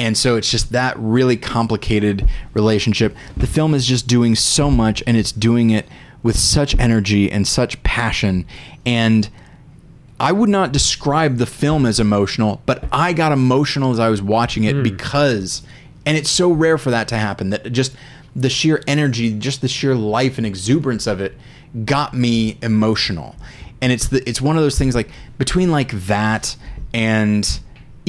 And so it's just that really complicated relationship. The film is just doing so much and it's doing it with such energy and such passion. And I would not describe the film as emotional, but I got emotional as I was watching it hmm. because, and it's so rare for that to happen that just the sheer energy, just the sheer life and exuberance of it got me emotional. And it's the it's one of those things like between like that and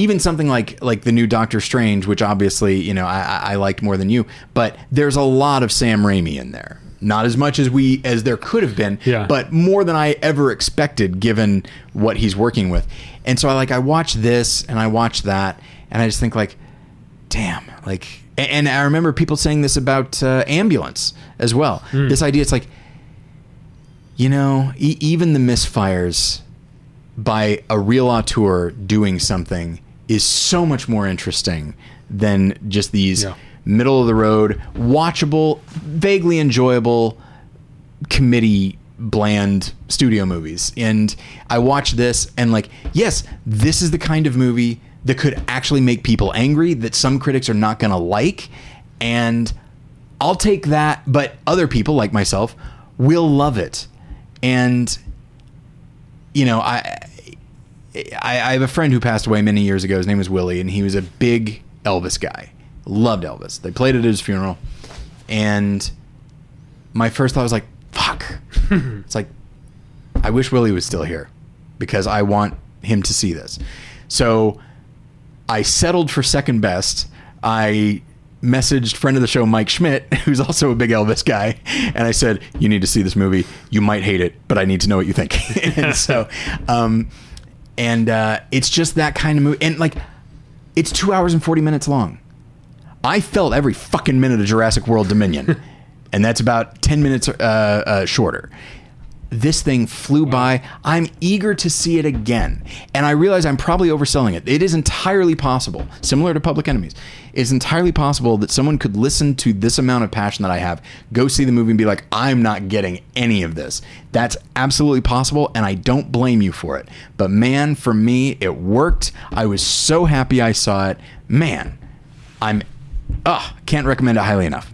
even something like like the new Doctor Strange, which obviously you know I, I liked more than you, but there's a lot of Sam Raimi in there. Not as much as we as there could have been, Yeah. but more than I ever expected given what he's working with. And so I like I watch this and I watch that and I just think like damn like and I remember people saying this about uh, ambulance as well. This idea it's like you know, e- even the misfires by a real auteur doing something is so much more interesting than just these Yeah. middle of the road, watchable, vaguely enjoyable committee bland studio movies. And I watch this and like, yes, this is the kind of movie that could actually make people angry that some critics are not going to like and I'll take that, but other people like myself will love it. And you know, I, I I have a friend who passed away many years ago. His name was Willie, and he was a big Elvis guy. Loved Elvis. They played it at his funeral, and my first thought was like, "Fuck!" [LAUGHS] it's like, I wish Willie was still here because I want him to see this. So I settled for second best. I messaged friend of the show Mike Schmidt, [LAUGHS] who's also a big Elvis guy, and I said, "You need to see this movie. You might hate it, but I need to know what you think." [LAUGHS] and so, um, and uh, it's just that kind of movie, and like, it's two hours and forty minutes long. I felt every fucking minute of Jurassic World Dominion, [LAUGHS] and that's about ten minutes uh, uh, shorter. This thing flew by. I'm eager to see it again, and I realize I'm probably overselling it. It is entirely possible, similar to Public Enemies, it's entirely possible that someone could listen to this amount of passion that I have, go see the movie, and be like, "I'm not getting any of this." That's absolutely possible, and I don't blame you for it. But man, for me, it worked. I was so happy I saw it. Man, I'm, ah, can't recommend it highly enough.